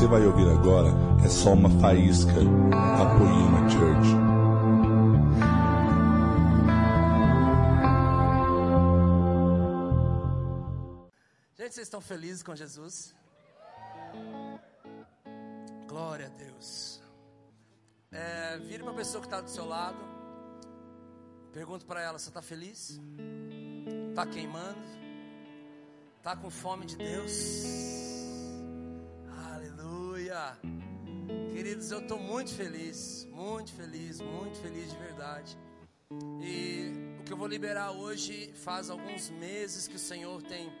você vai ouvir agora é só uma faísca da Poema Church. Gente, vocês estão felizes com Jesus? Glória a Deus. É, vira uma pessoa que está do seu lado. Pergunta para ela: Você está feliz? Está queimando? Está com fome de Deus? Aleluia. Queridos, eu estou muito feliz, muito feliz, muito feliz de verdade. E o que eu vou liberar hoje faz alguns meses que o Senhor tem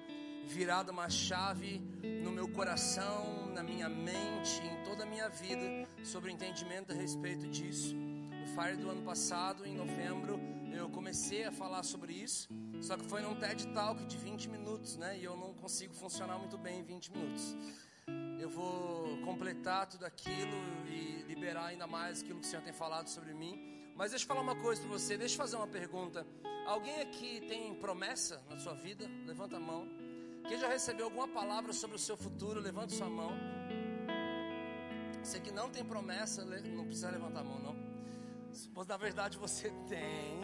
virado uma chave no meu coração, na minha mente, em toda a minha vida, sobre o entendimento a respeito disso. No Fire do ano passado, em novembro, eu comecei a falar sobre isso, só que foi num TED Talk de 20 minutos, né? E eu não consigo funcionar muito bem em 20 minutos. Eu vou completar tudo aquilo e liberar ainda mais aquilo que o Senhor tem falado sobre mim. Mas deixa eu falar uma coisa para você, deixa eu fazer uma pergunta. Alguém aqui tem promessa na sua vida? Levanta a mão. Quem já recebeu alguma palavra sobre o seu futuro, levante sua mão. Você que não tem promessa, não precisa levantar a mão, não. Pois na verdade você tem.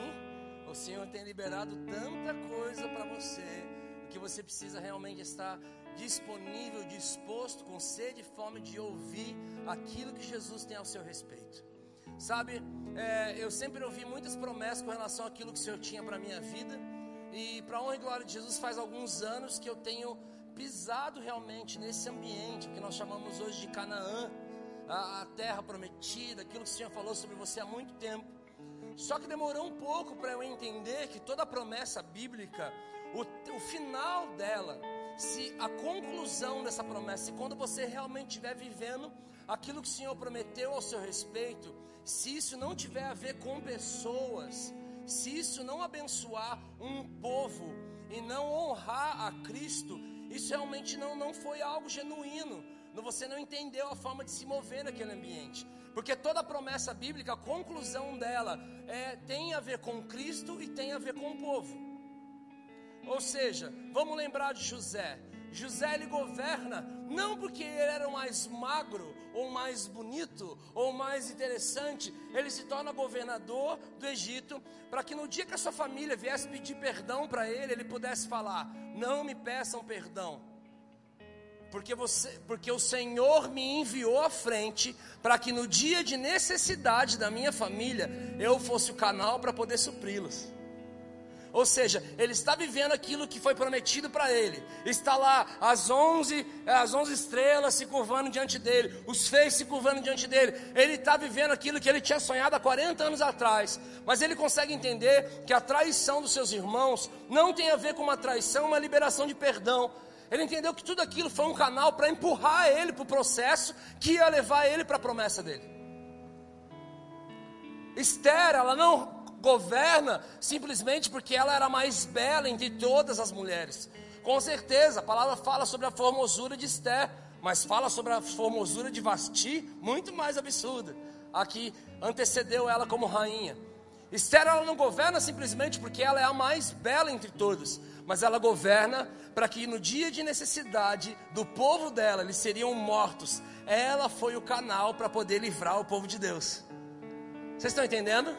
O Senhor tem liberado tanta coisa para você que você precisa realmente estar disponível, disposto, com sede e fome de ouvir aquilo que Jesus tem ao seu respeito. Sabe, é, eu sempre ouvi muitas promessas com relação àquilo que o Senhor tinha para a minha vida. E para honra e glória de Jesus, faz alguns anos que eu tenho pisado realmente nesse ambiente que nós chamamos hoje de Canaã, a, a terra prometida, aquilo que o Senhor falou sobre você há muito tempo. Só que demorou um pouco para eu entender que toda promessa bíblica, o, o final dela, se a conclusão dessa promessa, quando você realmente estiver vivendo aquilo que o Senhor prometeu ao seu respeito, se isso não tiver a ver com pessoas, se isso não abençoar um povo e não honrar a Cristo, isso realmente não, não foi algo genuíno. Você não entendeu a forma de se mover naquele ambiente. Porque toda promessa bíblica, a conclusão dela é, tem a ver com Cristo e tem a ver com o povo. Ou seja, vamos lembrar de José. José ele governa não porque ele era mais magro, ou mais bonito, ou mais interessante, ele se torna governador do Egito, para que no dia que a sua família viesse pedir perdão para ele, ele pudesse falar: Não me peçam perdão, porque, você, porque o Senhor me enviou à frente, para que no dia de necessidade da minha família, eu fosse o canal para poder supri-los. Ou seja, ele está vivendo aquilo que foi prometido para ele. Está lá as 11, as 11 estrelas se curvando diante dele, os feios se curvando diante dele. Ele está vivendo aquilo que ele tinha sonhado há 40 anos atrás. Mas ele consegue entender que a traição dos seus irmãos não tem a ver com uma traição, uma liberação de perdão. Ele entendeu que tudo aquilo foi um canal para empurrar ele para o processo que ia levar ele para a promessa dele. Esther, ela não governa simplesmente porque ela era mais bela entre todas as mulheres. Com certeza, a palavra fala sobre a formosura de Esther, mas fala sobre a formosura de Vasti, muito mais absurda. Aqui antecedeu ela como rainha. Esther ela não governa simplesmente porque ela é a mais bela entre todas, mas ela governa para que no dia de necessidade do povo dela, eles seriam mortos. Ela foi o canal para poder livrar o povo de Deus. Vocês estão entendendo?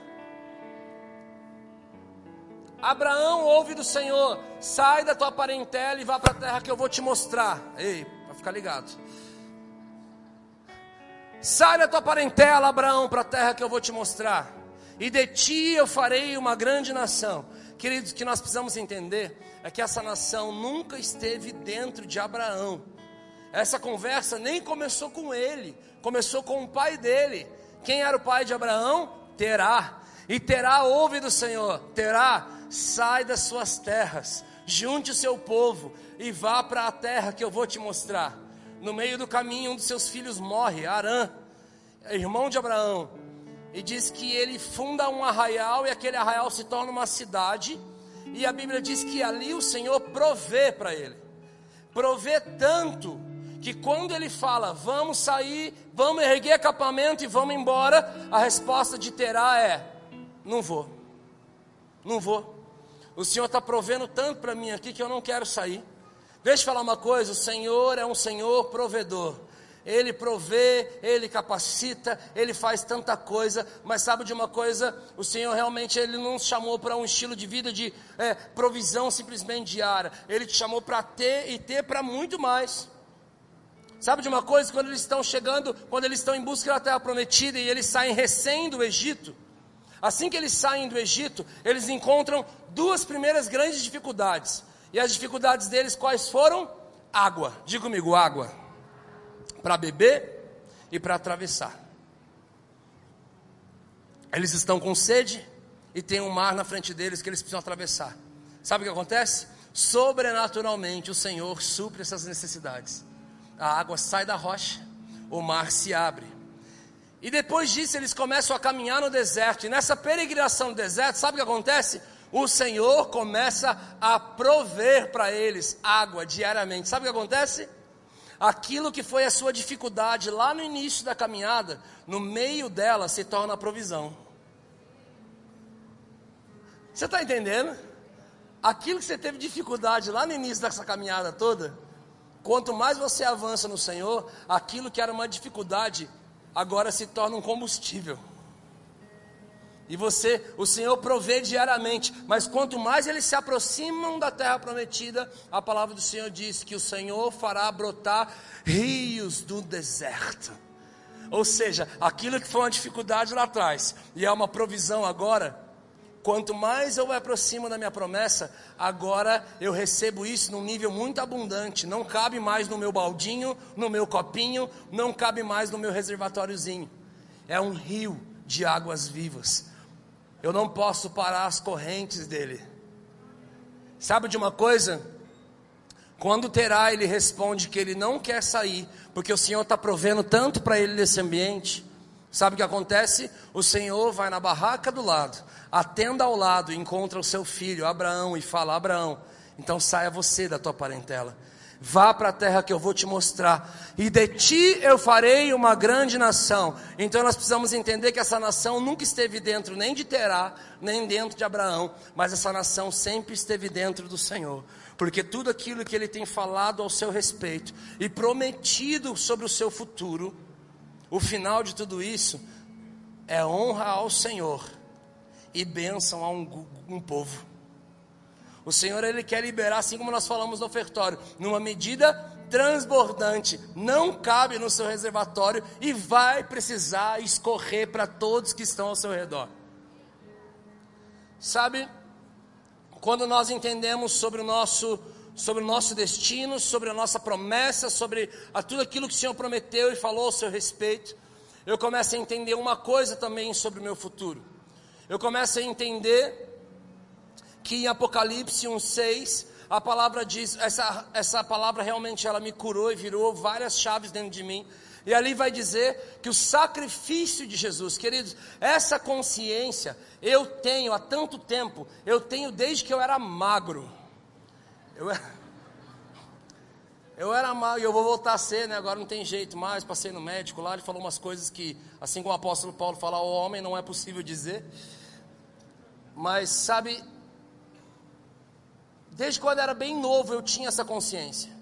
Abraão ouve do Senhor: sai da tua parentela e vá para a terra que eu vou te mostrar. Ei, para ficar ligado. Sai da tua parentela, Abraão, para a terra que eu vou te mostrar. E de ti eu farei uma grande nação. Queridos, o que nós precisamos entender é que essa nação nunca esteve dentro de Abraão. Essa conversa nem começou com ele, começou com o pai dele. Quem era o pai de Abraão? Terá. E Terá ouve do Senhor. Terá, sai das suas terras, junte o seu povo e vá para a terra que eu vou te mostrar. No meio do caminho, um dos seus filhos morre, Arã, irmão de Abraão, e diz que ele funda um arraial e aquele arraial se torna uma cidade. E a Bíblia diz que ali o Senhor provê para ele, provê tanto que quando ele fala, vamos sair, vamos erguer acampamento e vamos embora, a resposta de Terá é: não vou, não vou. O Senhor está provendo tanto para mim aqui que eu não quero sair. Deixa eu falar uma coisa: o Senhor é um Senhor provedor. Ele provê, Ele capacita, Ele faz tanta coisa, mas sabe de uma coisa? O Senhor realmente Ele não chamou para um estilo de vida de é, provisão simplesmente diária, Ele te chamou para ter e ter para muito mais. Sabe de uma coisa? Quando eles estão chegando, quando eles estão em busca da terra prometida e eles saem recém do Egito, assim que eles saem do Egito, eles encontram duas primeiras grandes dificuldades. E as dificuldades deles quais foram? Água. Diga comigo, água. Para beber e para atravessar. Eles estão com sede e tem um mar na frente deles que eles precisam atravessar. Sabe o que acontece? Sobrenaturalmente o Senhor supre essas necessidades a água sai da rocha, o mar se abre. E depois disso eles começam a caminhar no deserto. E nessa peregrinação no deserto, sabe o que acontece? O Senhor começa a prover para eles água diariamente. Sabe o que acontece? Aquilo que foi a sua dificuldade lá no início da caminhada, no meio dela se torna provisão. Você está entendendo? Aquilo que você teve dificuldade lá no início dessa caminhada toda, Quanto mais você avança no Senhor, aquilo que era uma dificuldade agora se torna um combustível. E você, o Senhor provê diariamente, mas quanto mais eles se aproximam da terra prometida, a palavra do Senhor diz que o Senhor fará brotar rios do deserto. Ou seja, aquilo que foi uma dificuldade lá atrás e é uma provisão agora, Quanto mais eu me aproximo da minha promessa, agora eu recebo isso num nível muito abundante. Não cabe mais no meu baldinho, no meu copinho, não cabe mais no meu reservatóriozinho. É um rio de águas vivas. Eu não posso parar as correntes dele. Sabe de uma coisa? Quando terá, ele responde que ele não quer sair, porque o Senhor está provendo tanto para ele nesse ambiente. Sabe o que acontece? O Senhor vai na barraca do lado, a tenda ao lado, encontra o seu filho Abraão e fala: Abraão, então saia você da tua parentela. Vá para a terra que eu vou te mostrar, e de ti eu farei uma grande nação. Então nós precisamos entender que essa nação nunca esteve dentro nem de Terá, nem dentro de Abraão, mas essa nação sempre esteve dentro do Senhor, porque tudo aquilo que ele tem falado ao seu respeito e prometido sobre o seu futuro, o final de tudo isso é honra ao Senhor e bênção a um, um povo. O Senhor ele quer liberar, assim como nós falamos no ofertório, numa medida transbordante, não cabe no seu reservatório e vai precisar escorrer para todos que estão ao seu redor. Sabe, quando nós entendemos sobre o nosso sobre o nosso destino, sobre a nossa promessa, sobre a tudo aquilo que o Senhor prometeu e falou ao seu respeito, eu começo a entender uma coisa também sobre o meu futuro. Eu começo a entender que em Apocalipse 1:6 a palavra diz, essa, essa palavra realmente ela me curou e virou várias chaves dentro de mim. E ali vai dizer que o sacrifício de Jesus, queridos, essa consciência eu tenho há tanto tempo, eu tenho desde que eu era magro. Eu, eu era mal e eu vou voltar a ser, né? Agora não tem jeito mais. Passei no médico lá, ele falou umas coisas que, assim como o apóstolo Paulo fala, o homem não é possível dizer. Mas sabe, desde quando era bem novo eu tinha essa consciência.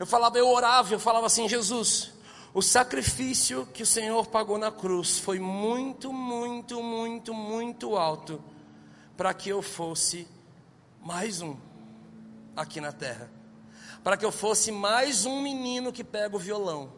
Eu falava, eu orava, eu falava assim, Jesus, o sacrifício que o Senhor pagou na cruz foi muito, muito, muito, muito alto para que eu fosse mais um aqui na terra. Para que eu fosse mais um menino que pega o violão.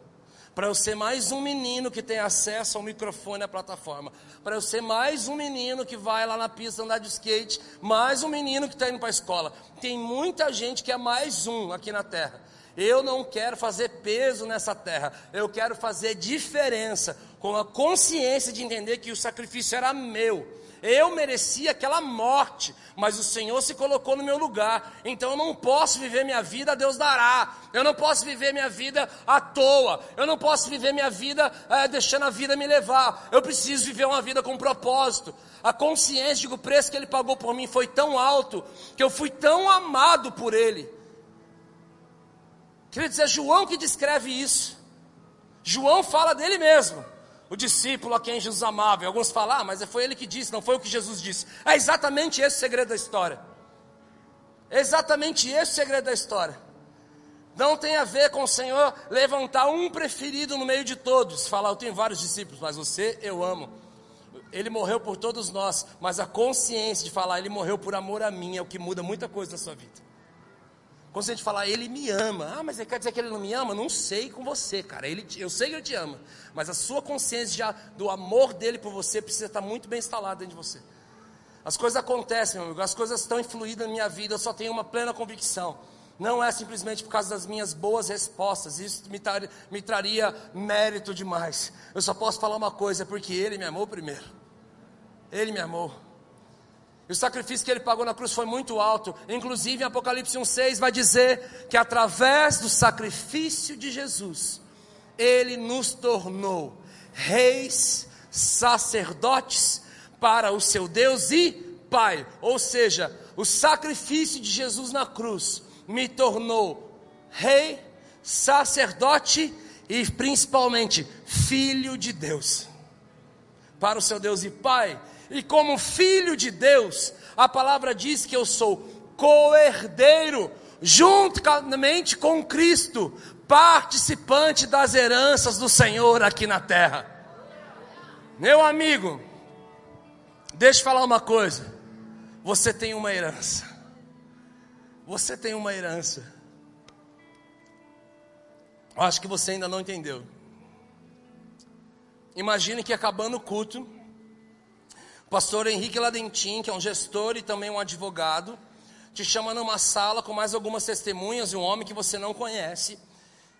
Para eu ser mais um menino que tem acesso ao microfone à plataforma. Para eu ser mais um menino que vai lá na pista andar de skate. Mais um menino que está indo para a escola. Tem muita gente que é mais um aqui na terra. Eu não quero fazer peso nessa terra. Eu quero fazer diferença. Com a consciência de entender que o sacrifício era meu eu merecia aquela morte, mas o Senhor se colocou no meu lugar. Então eu não posso viver minha vida, Deus dará. Eu não posso viver minha vida à toa. Eu não posso viver minha vida é, deixando a vida me levar. Eu preciso viver uma vida com propósito. A consciência de que o preço que Ele pagou por mim foi tão alto, que eu fui tão amado por Ele. Queria dizer, João que descreve isso. João fala dele mesmo o discípulo a quem Jesus amava. E alguns falam, ah, mas foi ele que disse, não foi o que Jesus disse. É exatamente esse o segredo da história. É exatamente esse o segredo da história. Não tem a ver com o Senhor levantar um preferido no meio de todos. Falar, eu tenho vários discípulos, mas você eu amo. Ele morreu por todos nós, mas a consciência de falar, ele morreu por amor a mim, é o que muda muita coisa na sua vida. Consciência de falar, ele me ama. Ah, mas ele quer dizer que ele não me ama? Não sei com você, cara. Ele, eu sei que ele te ama, mas a sua consciência já, do amor dele por você precisa estar muito bem instalada dentro de você. As coisas acontecem, meu amigo, as coisas estão influindo na minha vida, eu só tenho uma plena convicção. Não é simplesmente por causa das minhas boas respostas, isso me, tar, me traria mérito demais. Eu só posso falar uma coisa, é porque Ele me amou primeiro. Ele me amou. O sacrifício que Ele pagou na cruz foi muito alto. Inclusive em Apocalipse 1,6 vai dizer que através do sacrifício de Jesus, Ele nos tornou reis, sacerdotes para o seu Deus e Pai. Ou seja, o sacrifício de Jesus na cruz me tornou rei, sacerdote e principalmente filho de Deus. Para o seu Deus e Pai. E como filho de Deus, a palavra diz que eu sou co-herdeiro, juntamente com Cristo, participante das heranças do Senhor aqui na terra. Meu amigo, Deixa eu falar uma coisa. Você tem uma herança. Você tem uma herança. Eu acho que você ainda não entendeu. Imagine que acabando o culto, pastor Henrique Ladentim, que é um gestor e também um advogado, te chama numa sala com mais algumas testemunhas e um homem que você não conhece,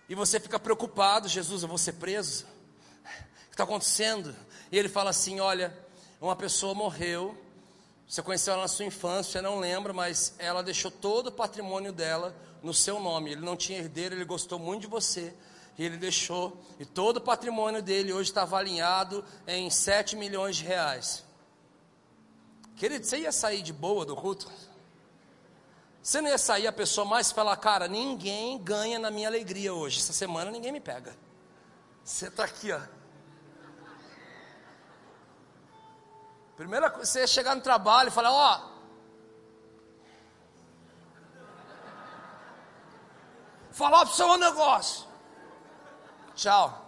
e você fica preocupado: Jesus, eu vou ser preso? O que está acontecendo? E ele fala assim: Olha, uma pessoa morreu, você conheceu ela na sua infância, você não lembra, mas ela deixou todo o patrimônio dela no seu nome. Ele não tinha herdeiro, ele gostou muito de você. E ele deixou, e todo o patrimônio dele hoje está avaliado em 7 milhões de reais. Querido, você ia sair de boa do culto? Você não ia sair a pessoa mais falar, cara, ninguém ganha na minha alegria hoje. Essa semana ninguém me pega. Você está aqui, ó. Primeira coisa, você chegar no trabalho e falar, ó. Falar para o seu negócio. Tchau.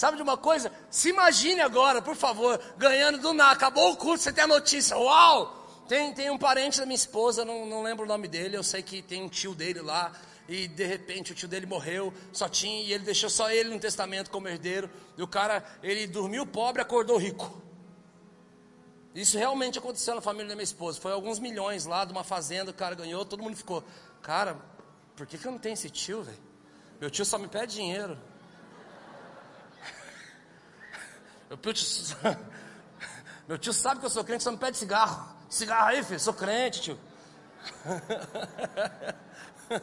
Sabe de uma coisa? Se imagine agora, por favor, ganhando do nada, acabou o curso, você tem a notícia, uau! Tem, tem um parente da minha esposa, não, não lembro o nome dele, eu sei que tem um tio dele lá, e de repente o tio dele morreu, só tinha, e ele deixou só ele no testamento como herdeiro, e o cara, ele dormiu pobre, acordou rico. Isso realmente aconteceu na família da minha esposa. Foi alguns milhões lá de uma fazenda, o cara ganhou, todo mundo ficou, cara, por que, que eu não tenho esse tio, velho? Meu tio só me pede dinheiro. Meu tio, meu tio sabe que eu sou crente, só me pede cigarro. Cigarro aí, filho, sou crente, tio.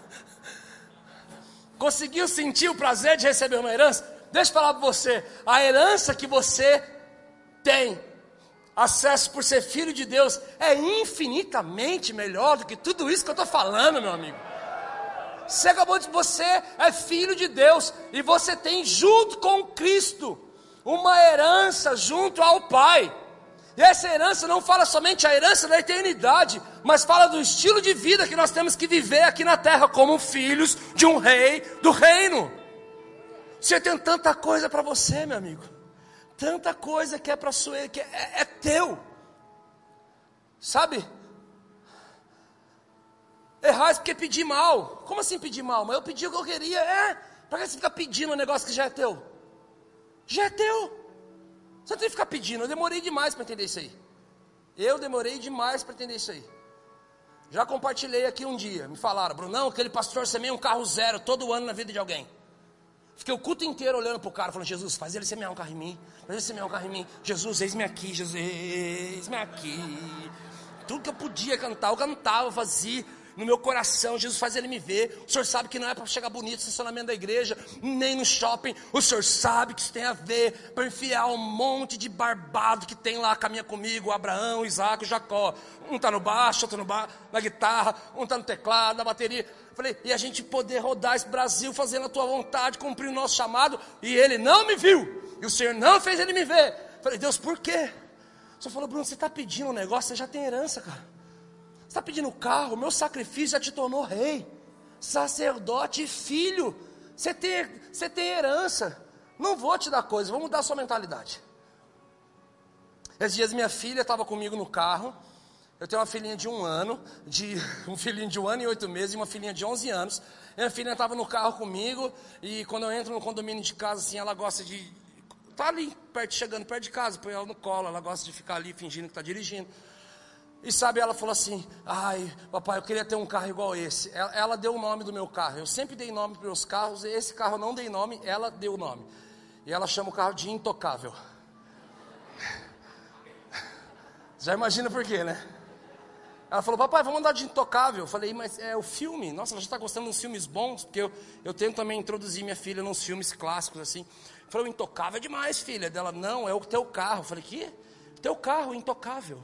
Conseguiu sentir o prazer de receber uma herança? Deixa eu falar para você: a herança que você tem, acesso por ser filho de Deus, é infinitamente melhor do que tudo isso que eu estou falando, meu amigo. Você acabou de você é filho de Deus e você tem junto com Cristo uma herança junto ao Pai. E essa herança não fala somente a herança da eternidade, mas fala do estilo de vida que nós temos que viver aqui na terra como filhos de um rei do reino. Você tem tanta coisa para você, meu amigo. Tanta coisa que é para sua, que é, é teu. Sabe? Errais porque pedi mal. Como assim pedir mal? Mas eu pedi o que eu queria. É. Para que você fica pedindo um negócio que já é teu? Já é teu. Você não tem que ficar pedindo. Eu demorei demais para entender isso aí. Eu demorei demais para entender isso aí. Já compartilhei aqui um dia. Me falaram, Brunão, aquele pastor semeia um carro zero todo ano na vida de alguém. Fiquei o culto inteiro olhando para o cara, falando: Jesus, faz ele semear um carro em mim. Faz ele semear um carro em mim. Jesus, eis-me aqui. Jesus, eis-me aqui. Tudo que eu podia cantar, eu cantava, fazia no meu coração, Jesus faz ele me ver. O Senhor sabe que não é para chegar bonito no estacionamento da igreja, nem no shopping. O Senhor sabe que isso tem a ver para enfiar um monte de barbado que tem lá, caminha comigo, Abraão, Isaac, Jacó. Um está no baixo, outro no ba na guitarra, um está no teclado, na bateria. Falei, e a gente poder rodar esse Brasil fazendo a tua vontade, cumprir o nosso chamado, e ele não me viu, e o Senhor não fez ele me ver. Falei, Deus, por quê? Senhor falou, Bruno, você está pedindo um negócio, você já tem herança, cara. Você está pedindo carro? Meu sacrifício já te tornou rei, sacerdote e filho. Você tem, você tem herança. Não vou te dar coisa, vou mudar a sua mentalidade. Esses dias minha filha estava comigo no carro. Eu tenho uma filhinha de um ano, de um filhinho de um ano e oito meses e uma filhinha de 11 anos. Minha filha estava no carro comigo e quando eu entro no condomínio de casa, assim, ela gosta de tá ali, perto, chegando perto de casa, põe ela no colo, ela gosta de ficar ali fingindo que está dirigindo. E sabe, ela falou assim: Ai, papai, eu queria ter um carro igual esse. Ela, ela deu o nome do meu carro. Eu sempre dei nome para meus carros, esse carro eu não dei nome, ela deu o nome. E ela chama o carro de Intocável. Já imagina por quê, né? Ela falou, papai, vamos andar de intocável. Eu falei, mas é o filme. Nossa, ela já está gostando de filmes bons, porque eu, eu tento também introduzir minha filha nos filmes clássicos, assim. Falei, intocável é demais, filha. Dela, não, é o teu carro. Eu falei, que? Teu carro, intocável.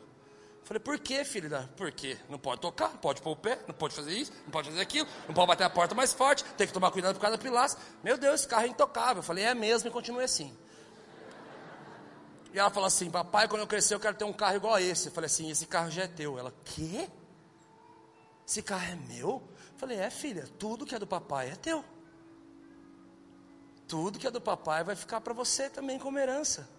Falei, por que, filha? Dela, por quê? Não pode tocar, não pode pôr o pé, não pode fazer isso, não pode fazer aquilo, não pode bater a porta mais forte, tem que tomar cuidado por causa da pilastra. Meu Deus, esse carro é intocável. Eu falei, é mesmo, e continue assim. E ela falou assim, papai, quando eu crescer eu quero ter um carro igual a esse. Eu falei assim, esse carro já é teu. Ela, quê? Esse carro é meu? Eu falei, é filha, tudo que é do papai é teu. Tudo que é do papai vai ficar para você também como herança.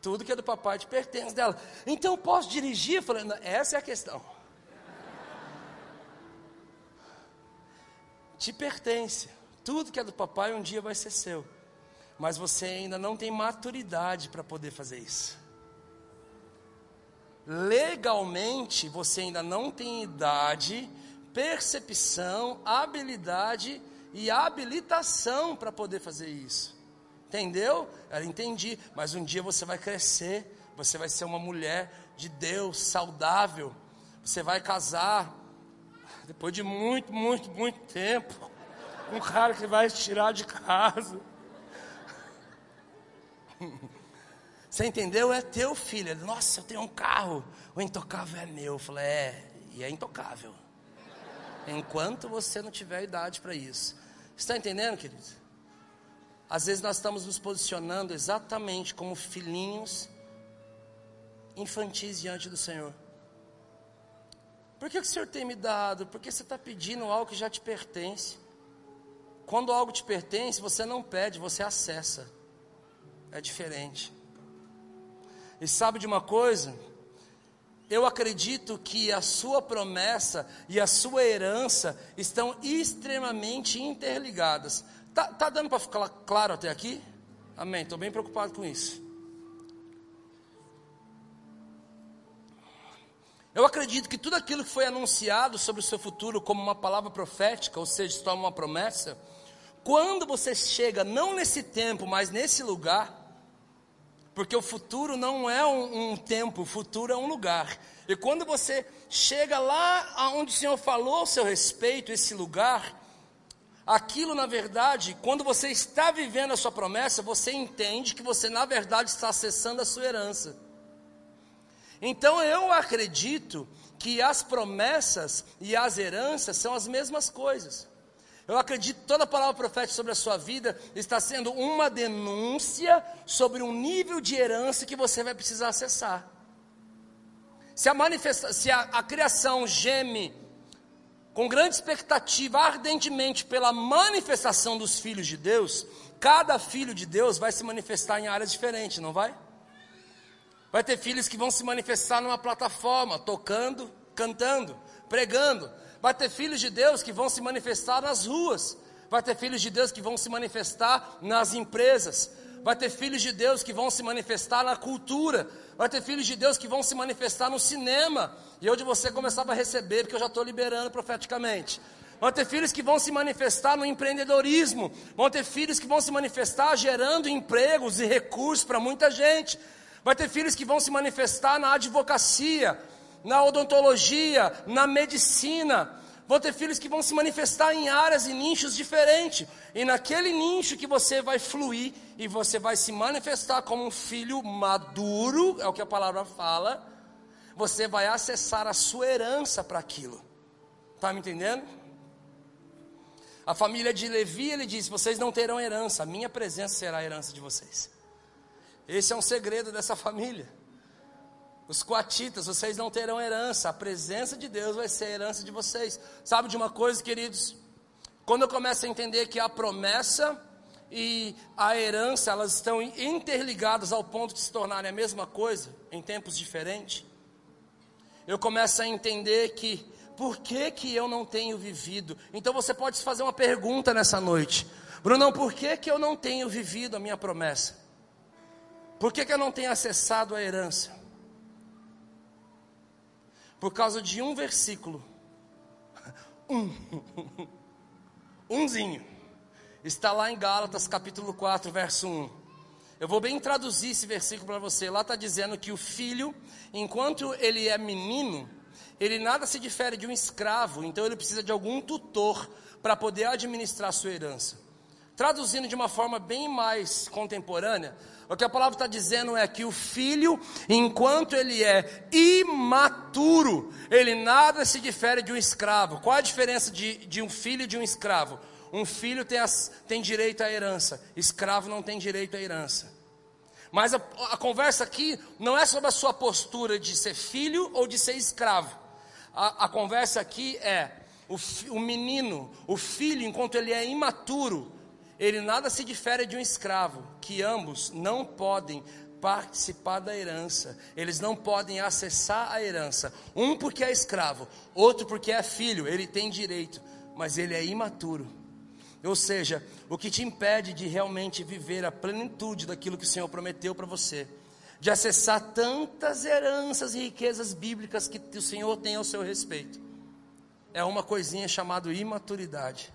Tudo que é do papai te pertence dela. Então posso dirigir? Falei, essa é a questão. te pertence. Tudo que é do papai um dia vai ser seu mas você ainda não tem maturidade para poder fazer isso. Legalmente, você ainda não tem idade, percepção, habilidade e habilitação para poder fazer isso. Entendeu? Ela entendi, mas um dia você vai crescer, você vai ser uma mulher de Deus, saudável. Você vai casar depois de muito, muito, muito tempo. Um cara que vai tirar de casa. Você entendeu? É teu filho. Nossa, eu tenho um carro. O intocável é meu. Eu falei, é, e é intocável. Enquanto você não tiver idade para isso. Está entendendo, querido? Às vezes nós estamos nos posicionando exatamente como filhinhos infantis diante do Senhor. Por que, o Senhor tem me dado? Porque você está pedindo algo que já te pertence. Quando algo te pertence, você não pede, você acessa é diferente. E sabe de uma coisa? Eu acredito que a sua promessa e a sua herança estão extremamente interligadas. Tá, tá dando para ficar claro até aqui? Amém. Estou bem preocupado com isso. Eu acredito que tudo aquilo que foi anunciado sobre o seu futuro como uma palavra profética, ou seja, se torna uma promessa, quando você chega, não nesse tempo, mas nesse lugar, porque o futuro não é um, um, tempo, o futuro é um lugar. E quando você chega lá aonde o Senhor falou ao seu respeito, esse lugar, aquilo na verdade, quando você está vivendo a sua promessa, você entende que você na verdade está acessando a sua herança. Então eu acredito que as promessas e as heranças são as mesmas coisas. Eu acredito que toda palavra profética sobre a sua vida está sendo uma denúncia sobre um nível de herança que você vai precisar acessar. Se a, manifesta se a, a criação geme com grande expectativa, ardentemente, pela manifestação dos filhos de Deus, cada filho de Deus vai se manifestar em áreas diferentes, não vai? Vai ter filhos que vão se manifestar numa plataforma, tocando, cantando, pregando. Vai ter filhos de Deus que vão se manifestar nas ruas. Vai ter filhos de Deus que vão se manifestar nas empresas. Vai ter filhos de Deus que vão se manifestar na cultura. Vai ter filhos de Deus que vão se manifestar no cinema. E onde você começava a receber, porque eu já estou liberando profeticamente. Vão ter filhos que vão se manifestar no empreendedorismo. Vão ter filhos que vão se manifestar gerando empregos e recursos para muita gente. Vai ter filhos que vão se manifestar na advocacia na odontologia, na medicina. Vão ter filhos que vão se manifestar em áreas e nichos diferentes. E naquele nicho que você vai fluir e você vai se manifestar como um filho maduro, é o que a palavra fala, você vai acessar a sua herança para aquilo. Está me entendendo? A família de Levi, ele diz: Vocês não terão herança, a minha presença será a herança de vocês. Esse é um segredo dessa família. Os coatitas, vocês não terão herança, a presença de Deus vai ser a herança de vocês. Sabe de uma coisa, queridos? Quando eu começo a entender que a promessa e a herança, elas estão interligadas ao ponto de se tornarem a mesma coisa, em tempos diferentes, eu começo a entender que, por que que eu não tenho vivido? Então você pode se fazer uma pergunta nessa noite. Brunão, por que que eu não tenho vivido a minha promessa? Por que que eu não tenho acessado a herança? Por causa de um versículo. Um. Umzinho. Está lá em Gálatas capítulo 4, verso 1. Eu vou bem traduzir esse versículo para você. Lá está dizendo que o filho, enquanto ele é menino, ele nada se difere de um escravo, então ele precisa de algum tutor para poder administrar sua herança. Traduzindo de uma forma bem mais contemporânea, o que a palavra está dizendo é que o filho, enquanto ele é imaturo, ele nada se difere de um escravo. Qual a diferença de, de um filho e de um escravo? Um filho tem, as, tem direito à herança, escravo não tem direito à herança. Mas a, a conversa aqui não é sobre a sua postura de ser filho ou de ser escravo. A, a conversa aqui é o, o menino, o filho, enquanto ele é imaturo, ele nada se difere de um escravo, que ambos não podem participar da herança, eles não podem acessar a herança. Um porque é escravo, outro porque é filho, ele tem direito, mas ele é imaturo. Ou seja, o que te impede de realmente viver a plenitude daquilo que o Senhor prometeu para você, de acessar tantas heranças e riquezas bíblicas que o Senhor tem ao seu respeito, é uma coisinha chamada imaturidade.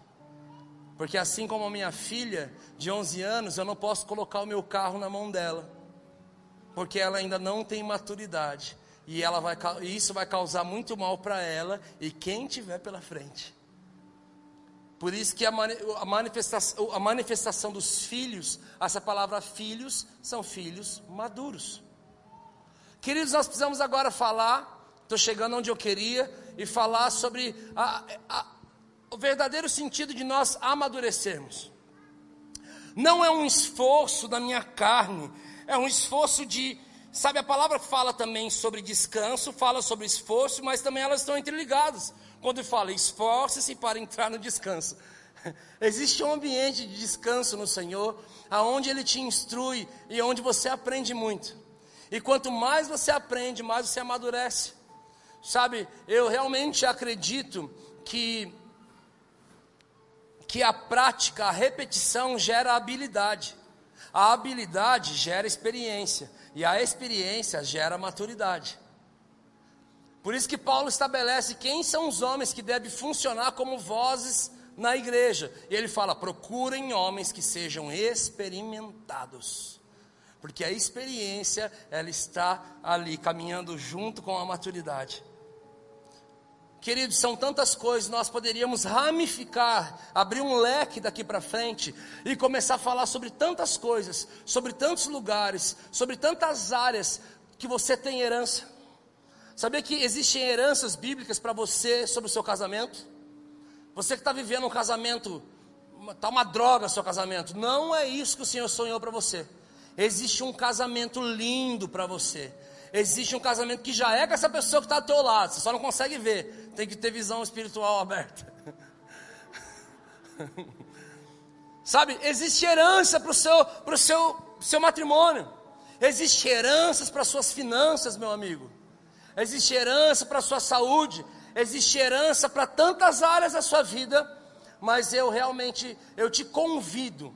Porque assim como a minha filha de 11 anos, eu não posso colocar o meu carro na mão dela. Porque ela ainda não tem maturidade. E ela vai, isso vai causar muito mal para ela e quem tiver pela frente. Por isso que a, manifestação, a manifestação dos filhos, essa palavra filhos, são filhos maduros. Queridos, nós precisamos agora falar, estou chegando onde eu queria, e falar sobre a, a, o verdadeiro sentido de nós amadurecermos. Não é um esforço da minha carne, é um esforço de. Sabe, a palavra fala também sobre descanso, fala sobre esforço, mas também elas estão interligadas. Quando fala esforce-se para entrar no descanso. Existe um ambiente de descanso no Senhor, aonde Ele te instrui e onde você aprende muito. E quanto mais você aprende, mais você amadurece. Sabe, eu realmente acredito que que a prática, a repetição gera habilidade. A habilidade gera experiência. E a experiência gera maturidade. Por isso que Paulo estabelece quem são os homens que devem funcionar como vozes na igreja. E ele fala: procurem homens que sejam experimentados. Porque a experiência, ela está ali caminhando junto com a maturidade. Queridos, são tantas coisas, nós poderíamos ramificar, abrir um leque daqui para frente e começar a falar sobre tantas coisas, sobre tantos lugares, sobre tantas áreas que você tem herança. Sabia que existem heranças bíblicas para você sobre o seu casamento? Você que está vivendo um casamento, está uma droga seu casamento. Não é isso que o Senhor sonhou para você. Existe um casamento lindo para você. Existe um casamento que já é com essa pessoa que está ao teu lado, você só não consegue ver, tem que ter visão espiritual aberta. Sabe, existe herança para o seu, seu, seu matrimônio, existe heranças para suas finanças, meu amigo, existe herança para sua saúde, existe herança para tantas áreas da sua vida, mas eu realmente, eu te convido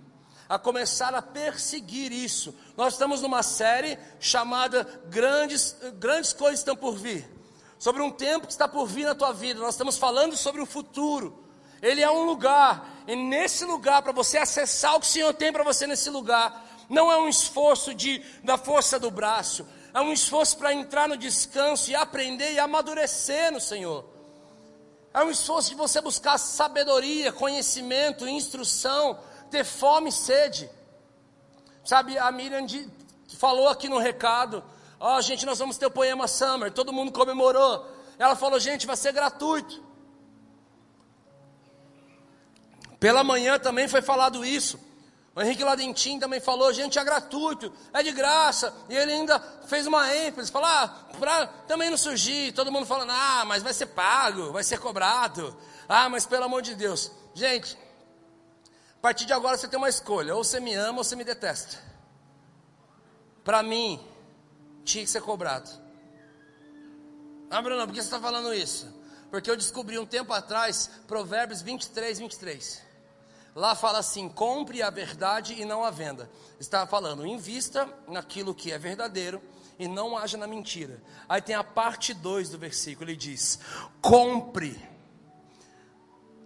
a começar a perseguir isso. Nós estamos numa série chamada Grandes, Grandes Coisas Estão por Vir. Sobre um tempo que está por vir na tua vida. Nós estamos falando sobre o futuro. Ele é um lugar, e nesse lugar, para você acessar o que o Senhor tem para você nesse lugar, não é um esforço de, da força do braço, é um esforço para entrar no descanso e aprender e amadurecer no Senhor. É um esforço de você buscar sabedoria, conhecimento, instrução, ter fome e sede. Sabe, a Miriam de, falou aqui no recado: Ó, oh, gente, nós vamos ter o poema Summer. Todo mundo comemorou. Ela falou: gente, vai ser gratuito. Pela manhã também foi falado isso. O Henrique Ladentim também falou, gente, é gratuito, é de graça. E ele ainda fez uma ênfase, falou, ah, para também não surgir, todo mundo falando, ah, mas vai ser pago, vai ser cobrado. Ah, mas pelo amor de Deus. Gente, a partir de agora você tem uma escolha, ou você me ama ou você me detesta. Para mim, tinha que ser cobrado. Ah, Bruno, por que você está falando isso? Porque eu descobri um tempo atrás, Provérbios 23, 23. Lá fala assim: compre a verdade e não a venda. Está falando, invista naquilo que é verdadeiro e não haja na mentira. Aí tem a parte 2 do versículo, ele diz: compre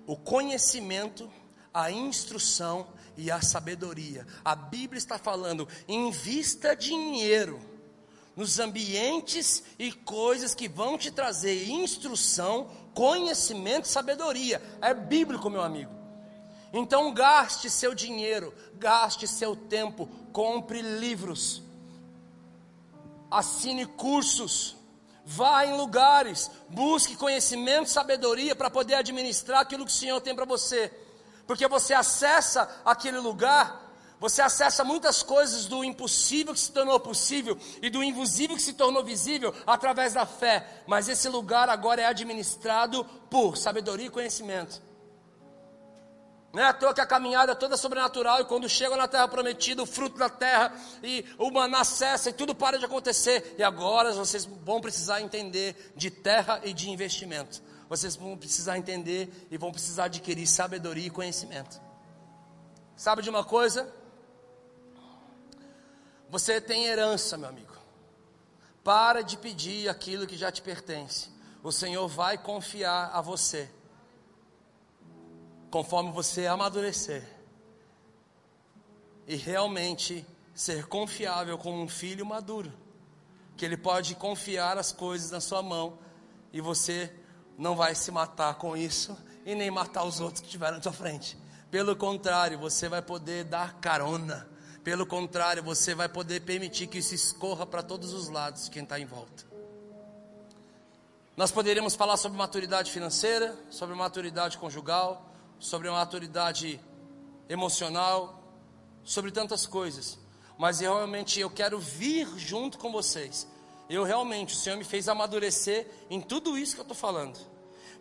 o conhecimento, a instrução e a sabedoria. A Bíblia está falando, invista dinheiro nos ambientes e coisas que vão te trazer instrução, conhecimento e sabedoria. É bíblico, meu amigo. Então gaste seu dinheiro, gaste seu tempo, compre livros, assine cursos, vá em lugares, busque conhecimento, sabedoria para poder administrar aquilo que o Senhor tem para você. Porque você acessa aquele lugar, você acessa muitas coisas do impossível que se tornou possível e do invisível que se tornou visível através da fé. Mas esse lugar agora é administrado por sabedoria e conhecimento. Não é à toa que a caminhada é toda sobrenatural e quando chegam na terra prometida, o fruto da terra e o maná cessa e tudo para de acontecer. E agora vocês vão precisar entender de terra e de investimento. Vocês vão precisar entender e vão precisar adquirir sabedoria e conhecimento. Sabe de uma coisa? Você tem herança, meu amigo. Para de pedir aquilo que já te pertence. O Senhor vai confiar a você conforme você amadurecer e realmente ser confiável como um filho maduro, que ele pode confiar as coisas na sua mão e você não vai se matar com isso e nem matar os outros que estiveram na sua frente. Pelo contrário, você vai poder dar carona. Pelo contrário, você vai poder permitir que isso escorra para todos os lados de quem está em volta. Nós poderíamos falar sobre maturidade financeira, sobre maturidade conjugal, sobre maturidade emocional, sobre tantas coisas. Mas realmente eu quero vir junto com vocês. Eu realmente, o Senhor me fez amadurecer em tudo isso que eu estou falando.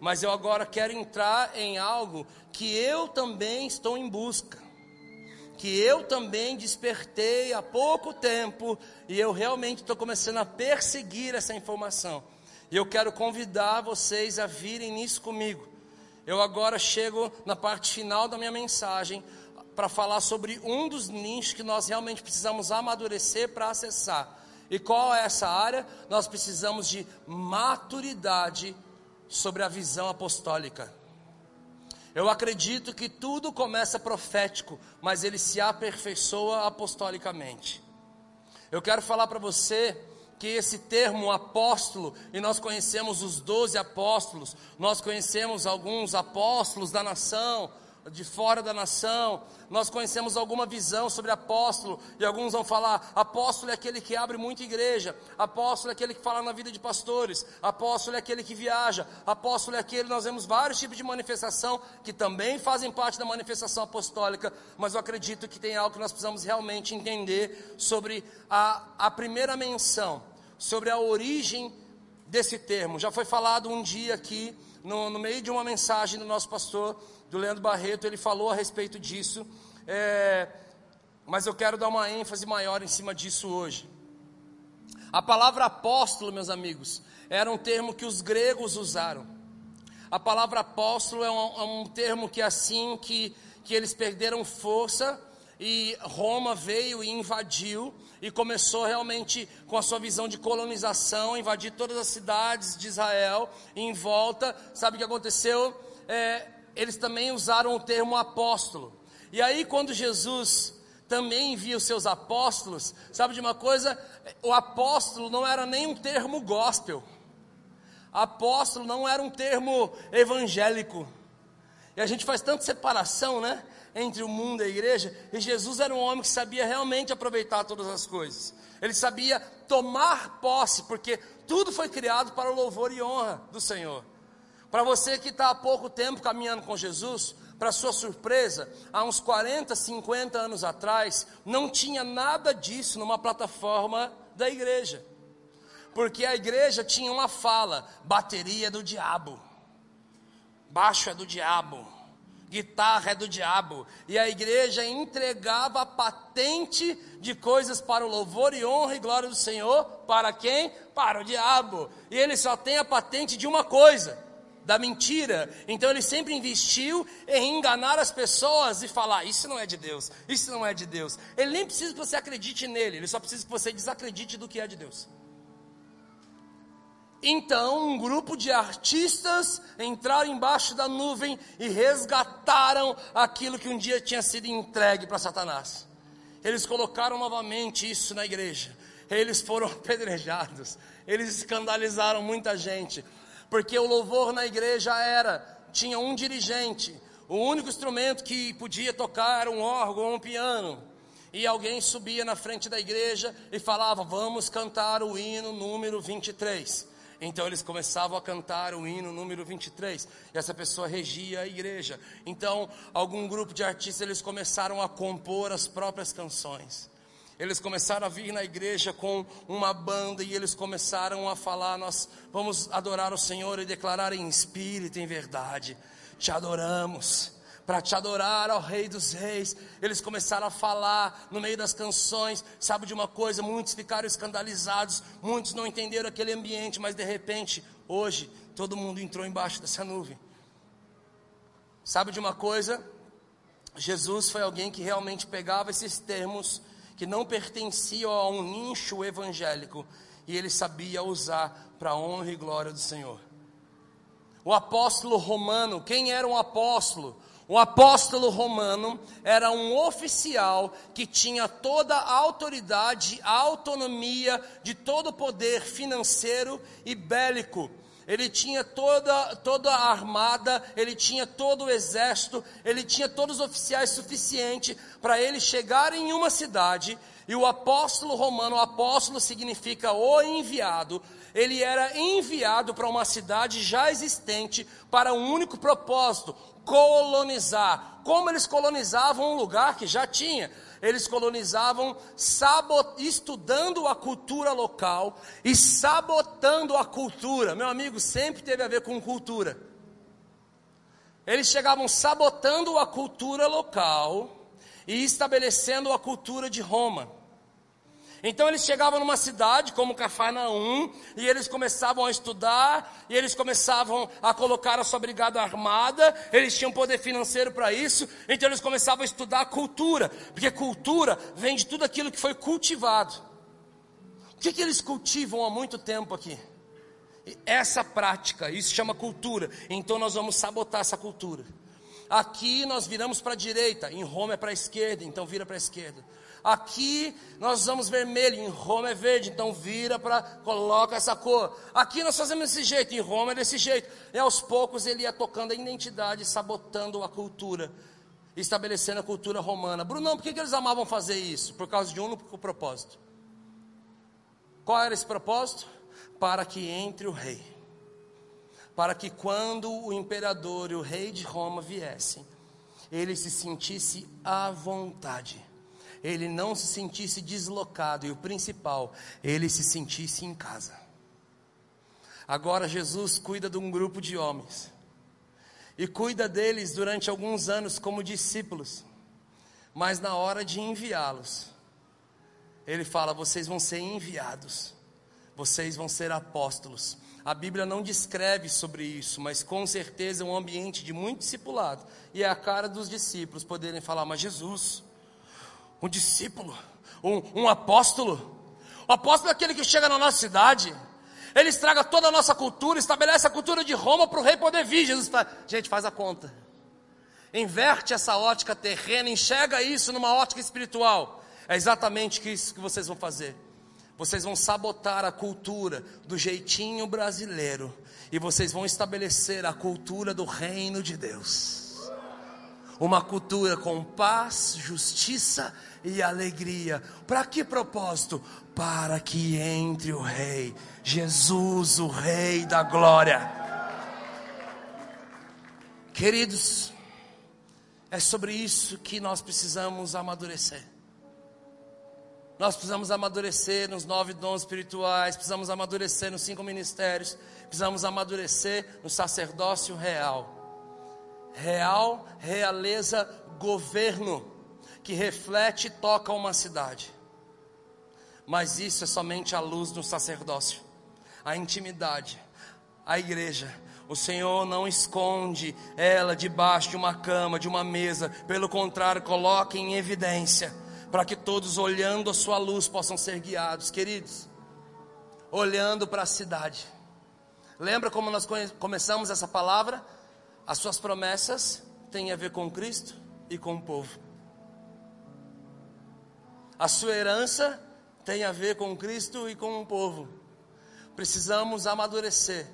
Mas eu agora quero entrar em algo que eu também estou em busca. Que eu também despertei há pouco tempo. E eu realmente estou começando a perseguir essa informação. E eu quero convidar vocês a virem nisso comigo. Eu agora chego na parte final da minha mensagem para falar sobre um dos nichos que nós realmente precisamos amadurecer para acessar. E qual é essa área? Nós precisamos de maturidade sobre a visão apostólica. Eu acredito que tudo começa profético, mas ele se aperfeiçoa apostolicamente. Eu quero falar para você que esse termo apóstolo, e nós conhecemos os doze apóstolos, nós conhecemos alguns apóstolos da nação, de fora da nação, nós conhecemos alguma visão sobre apóstolo, e alguns vão falar: apóstolo é aquele que abre muita igreja, apóstolo é aquele que fala na vida de pastores, apóstolo é aquele que viaja, apóstolo é aquele. Nós vemos vários tipos de manifestação que também fazem parte da manifestação apostólica, mas eu acredito que tem algo que nós precisamos realmente entender sobre a, a primeira menção sobre a origem desse termo. Já foi falado um dia aqui, no, no meio de uma mensagem do nosso pastor, do Leandro Barreto, ele falou a respeito disso, é, mas eu quero dar uma ênfase maior em cima disso hoje. A palavra apóstolo, meus amigos, era um termo que os gregos usaram. A palavra apóstolo é um, é um termo que assim que, que eles perderam força e Roma veio e invadiu e começou realmente com a sua visão de colonização, invadir todas as cidades de Israel em volta. Sabe o que aconteceu? É, eles também usaram o termo apóstolo. E aí, quando Jesus também envia os seus apóstolos, sabe de uma coisa? O apóstolo não era nem um termo gospel. Apóstolo não era um termo evangélico. E a gente faz tanta separação, né? entre o mundo e a igreja, e Jesus era um homem que sabia realmente aproveitar todas as coisas. Ele sabia tomar posse, porque tudo foi criado para o louvor e honra do Senhor. Para você que está há pouco tempo caminhando com Jesus, para sua surpresa, há uns 40, 50 anos atrás, não tinha nada disso numa plataforma da igreja. Porque a igreja tinha uma fala: bateria é do diabo, baixo é do diabo, guitarra é do diabo. E a igreja entregava a patente de coisas para o louvor e honra e glória do Senhor. Para quem? Para o diabo. E ele só tem a patente de uma coisa da mentira. Então ele sempre investiu em enganar as pessoas e falar: Isso não é de Deus, isso não é de Deus. Ele nem precisa que você acredite nele, ele só precisa que você desacredite do que é de Deus. Então, um grupo de artistas entraram embaixo da nuvem e resgataram aquilo que um dia tinha sido entregue para Satanás. Eles colocaram novamente isso na igreja. Eles foram apedrejados. Eles escandalizaram muita gente porque o louvor na igreja era, tinha um dirigente, o único instrumento que podia tocar um órgão ou um piano. E alguém subia na frente da igreja e falava: Vamos cantar o hino número 23. Então eles começavam a cantar o hino número 23, e essa pessoa regia a igreja. Então, algum grupo de artistas eles começaram a compor as próprias canções. Eles começaram a vir na igreja com uma banda e eles começaram a falar: Nós vamos adorar o Senhor e declarar em espírito em verdade. Te adoramos. Para te adorar ao Rei dos Reis, eles começaram a falar no meio das canções. Sabe de uma coisa? Muitos ficaram escandalizados, muitos não entenderam aquele ambiente, mas de repente, hoje, todo mundo entrou embaixo dessa nuvem. Sabe de uma coisa? Jesus foi alguém que realmente pegava esses termos que não pertenciam a um nicho evangélico e ele sabia usar para a honra e glória do Senhor. O apóstolo romano, quem era um apóstolo? O apóstolo romano era um oficial que tinha toda a autoridade, a autonomia de todo o poder financeiro e bélico ele tinha toda, toda a armada, ele tinha todo o exército, ele tinha todos os oficiais suficientes para ele chegar em uma cidade. E o apóstolo romano, o apóstolo significa o enviado, ele era enviado para uma cidade já existente para um único propósito: colonizar. Como eles colonizavam um lugar que já tinha? Eles colonizavam estudando a cultura local e sabotando a cultura. Meu amigo, sempre teve a ver com cultura. Eles chegavam sabotando a cultura local e estabelecendo a cultura de Roma. Então eles chegavam numa cidade como Cafarnaum e eles começavam a estudar e eles começavam a colocar a sua brigada armada, eles tinham poder financeiro para isso, então eles começavam a estudar a cultura, porque cultura vem de tudo aquilo que foi cultivado. O que, que eles cultivam há muito tempo aqui? Essa prática, isso chama cultura. Então nós vamos sabotar essa cultura. Aqui nós viramos para a direita, em Roma é para a esquerda, então vira para a esquerda. Aqui nós usamos vermelho, em Roma é verde, então vira para, coloca essa cor. Aqui nós fazemos desse jeito, em Roma é desse jeito. E aos poucos ele ia tocando a identidade, sabotando a cultura, estabelecendo a cultura romana. Brunão, por que, que eles amavam fazer isso? Por causa de um único propósito. Qual era esse propósito? Para que entre o rei. Para que quando o imperador e o rei de Roma viessem, ele se sentisse à vontade ele não se sentisse deslocado e o principal, ele se sentisse em casa. Agora Jesus cuida de um grupo de homens e cuida deles durante alguns anos como discípulos, mas na hora de enviá-los, ele fala: vocês vão ser enviados, vocês vão ser apóstolos. A Bíblia não descreve sobre isso, mas com certeza é um ambiente de muito discipulado. E é a cara dos discípulos poderem falar, mas Jesus, um discípulo, um, um apóstolo. O apóstolo é aquele que chega na nossa cidade, ele estraga toda a nossa cultura, estabelece a cultura de Roma para o rei poder vir. Jesus fala, gente, faz a conta. Inverte essa ótica terrena, enxerga isso numa ótica espiritual. É exatamente isso que vocês vão fazer. Vocês vão sabotar a cultura do jeitinho brasileiro e vocês vão estabelecer a cultura do reino de Deus. Uma cultura com paz, justiça alegria. Para que propósito? Para que entre o Rei, Jesus, o Rei da glória. Queridos, É sobre isso que nós precisamos amadurecer. Nós precisamos amadurecer nos nove dons espirituais, precisamos amadurecer nos cinco ministérios, precisamos amadurecer no sacerdócio real. Real, realeza, governo, que reflete e toca uma cidade. Mas isso é somente a luz do sacerdócio, a intimidade, a igreja. O Senhor não esconde ela debaixo de uma cama, de uma mesa, pelo contrário, coloca em evidência para que todos olhando a sua luz possam ser guiados, queridos. Olhando para a cidade. Lembra como nós começamos essa palavra? As suas promessas têm a ver com Cristo e com o povo. A sua herança tem a ver com Cristo e com o povo. Precisamos amadurecer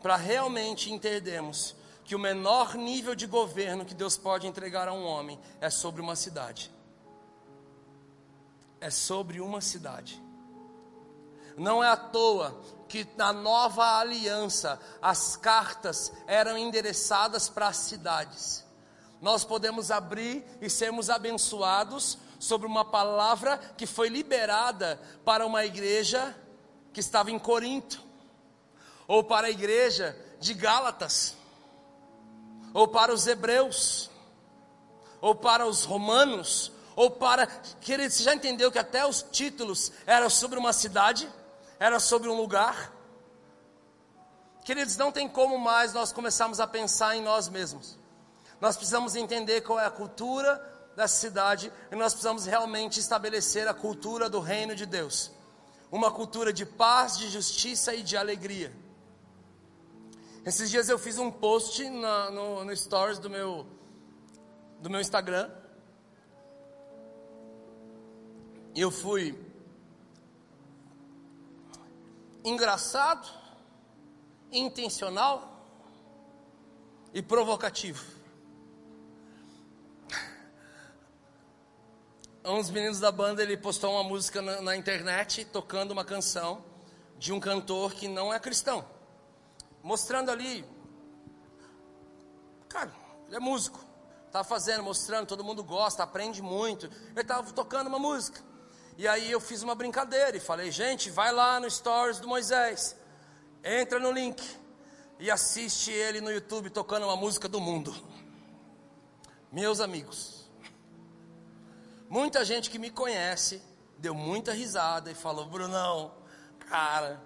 para realmente entendermos que o menor nível de governo que Deus pode entregar a um homem é sobre uma cidade é sobre uma cidade. Não é à toa que na nova aliança as cartas eram endereçadas para as cidades. Nós podemos abrir e sermos abençoados sobre uma palavra que foi liberada para uma igreja que estava em Corinto, ou para a igreja de Gálatas, ou para os hebreus, ou para os romanos, ou para. Querido, você já entendeu que até os títulos eram sobre uma cidade, era sobre um lugar? Queridos, não tem como mais nós começarmos a pensar em nós mesmos. Nós precisamos entender qual é a cultura da cidade e nós precisamos realmente estabelecer a cultura do reino de Deus. Uma cultura de paz, de justiça e de alegria. Esses dias eu fiz um post na, no, no stories do meu, do meu Instagram eu fui engraçado, intencional e provocativo. Dos meninos da banda ele postou uma música na, na, internet tocando uma canção de um cantor que não é cristão, mostrando ali, cara, ele é músico, estava fazendo, mostrando, todo mundo gosta, aprende muito. Ele estava tocando uma música. E aí eu fiz uma brincadeira e falei, gente, vai lá no Stories do Moisés, entra no link e assiste ele no YouTube tocando uma música do mundo. Meus amigos, muita gente que me conhece deu muita risada e falou, Brunão, cara,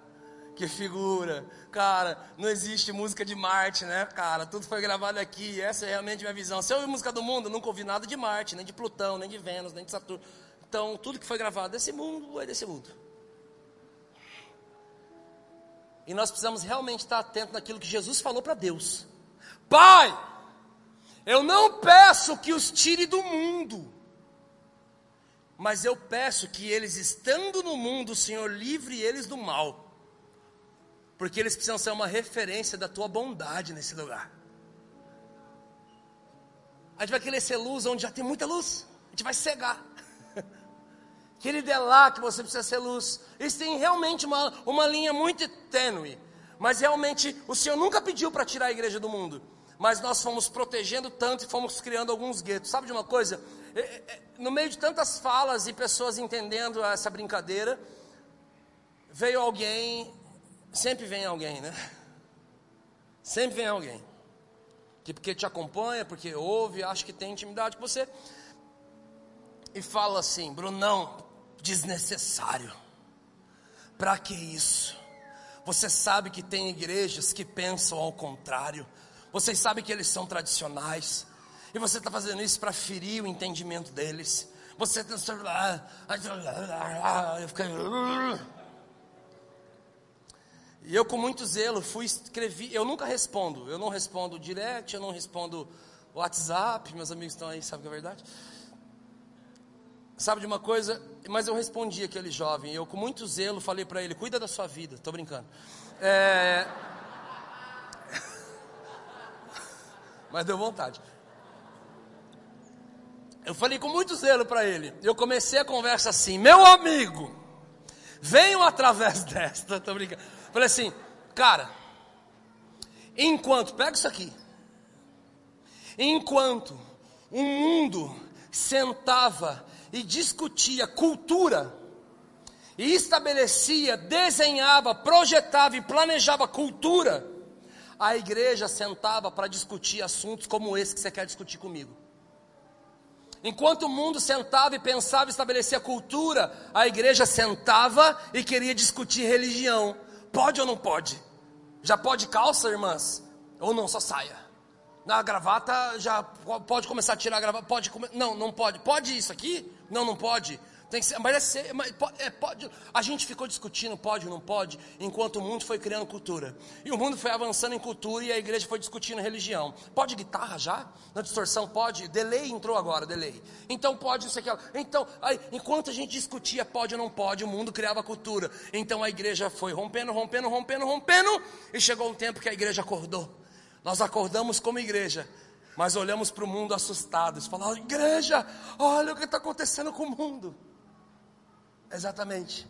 que figura, cara, não existe música de Marte, né, cara? Tudo foi gravado aqui, essa é realmente minha visão. Se eu ouvir música do mundo, nunca ouvi nada de Marte, nem de Plutão, nem de Vênus, nem de Saturno. Então, tudo que foi gravado desse mundo é desse mundo. E nós precisamos realmente estar atentos naquilo que Jesus falou para Deus. Pai, eu não peço que os tire do mundo, mas eu peço que eles, estando no mundo, Senhor livre eles do mal, porque eles precisam ser uma referência da tua bondade nesse lugar. A gente vai querer ser luz onde já tem muita luz, a gente vai cegar. Querido, é lá que você precisa ser luz. Isso tem realmente uma, uma linha muito tênue. Mas realmente o Senhor nunca pediu para tirar a igreja do mundo. Mas nós fomos protegendo tanto e fomos criando alguns guetos. Sabe de uma coisa? É, é, é, no meio de tantas falas e pessoas entendendo essa brincadeira, veio alguém, sempre vem alguém, né? Sempre vem alguém. Que porque te acompanha, porque ouve, acha que tem intimidade com você. E fala assim, Brunão, desnecessário. Para que isso? Você sabe que tem igrejas que pensam ao contrário. Vocês sabem que eles são tradicionais. E você está fazendo isso para ferir o entendimento deles. Você está. Eu fiquei. E eu, com muito zelo, fui escrevi. Eu nunca respondo. Eu não respondo direct, eu não respondo WhatsApp. Meus amigos estão aí, sabem que é verdade? Sabe de uma coisa? Mas eu respondi aquele jovem. Eu, com muito zelo, falei para ele: cuida da sua vida. Estou brincando. É... Mas deu vontade. Eu falei com muito zelo para ele. Eu comecei a conversa assim: Meu amigo, venham através desta. Estou brincando. Falei assim, cara, enquanto, pega isso aqui. Enquanto o mundo sentava e discutia cultura, e estabelecia, desenhava, projetava e planejava cultura, a igreja sentava para discutir assuntos como esse que você quer discutir comigo. Enquanto o mundo sentava e pensava estabelecer cultura, a igreja sentava e queria discutir religião. Pode ou não pode? Já pode calça, irmãs? Ou não, só saia? Na gravata já pode começar a tirar a gravata? Pode come... Não, não pode. Pode isso aqui? Não, não pode. Tem que ser, mas é, ser, é, pode. A gente ficou discutindo pode ou não pode, enquanto o mundo foi criando cultura. E o mundo foi avançando em cultura e a igreja foi discutindo religião. Pode guitarra já? Na distorção pode? Delay entrou agora, delay. Então pode isso aqui. Então, aí, enquanto a gente discutia pode ou não pode, o mundo criava cultura. Então a igreja foi rompendo, rompendo, rompendo, rompendo, e chegou um tempo que a igreja acordou. Nós acordamos como igreja mas olhamos para o mundo assustados, falamos: igreja, olha o que está acontecendo com o mundo. Exatamente.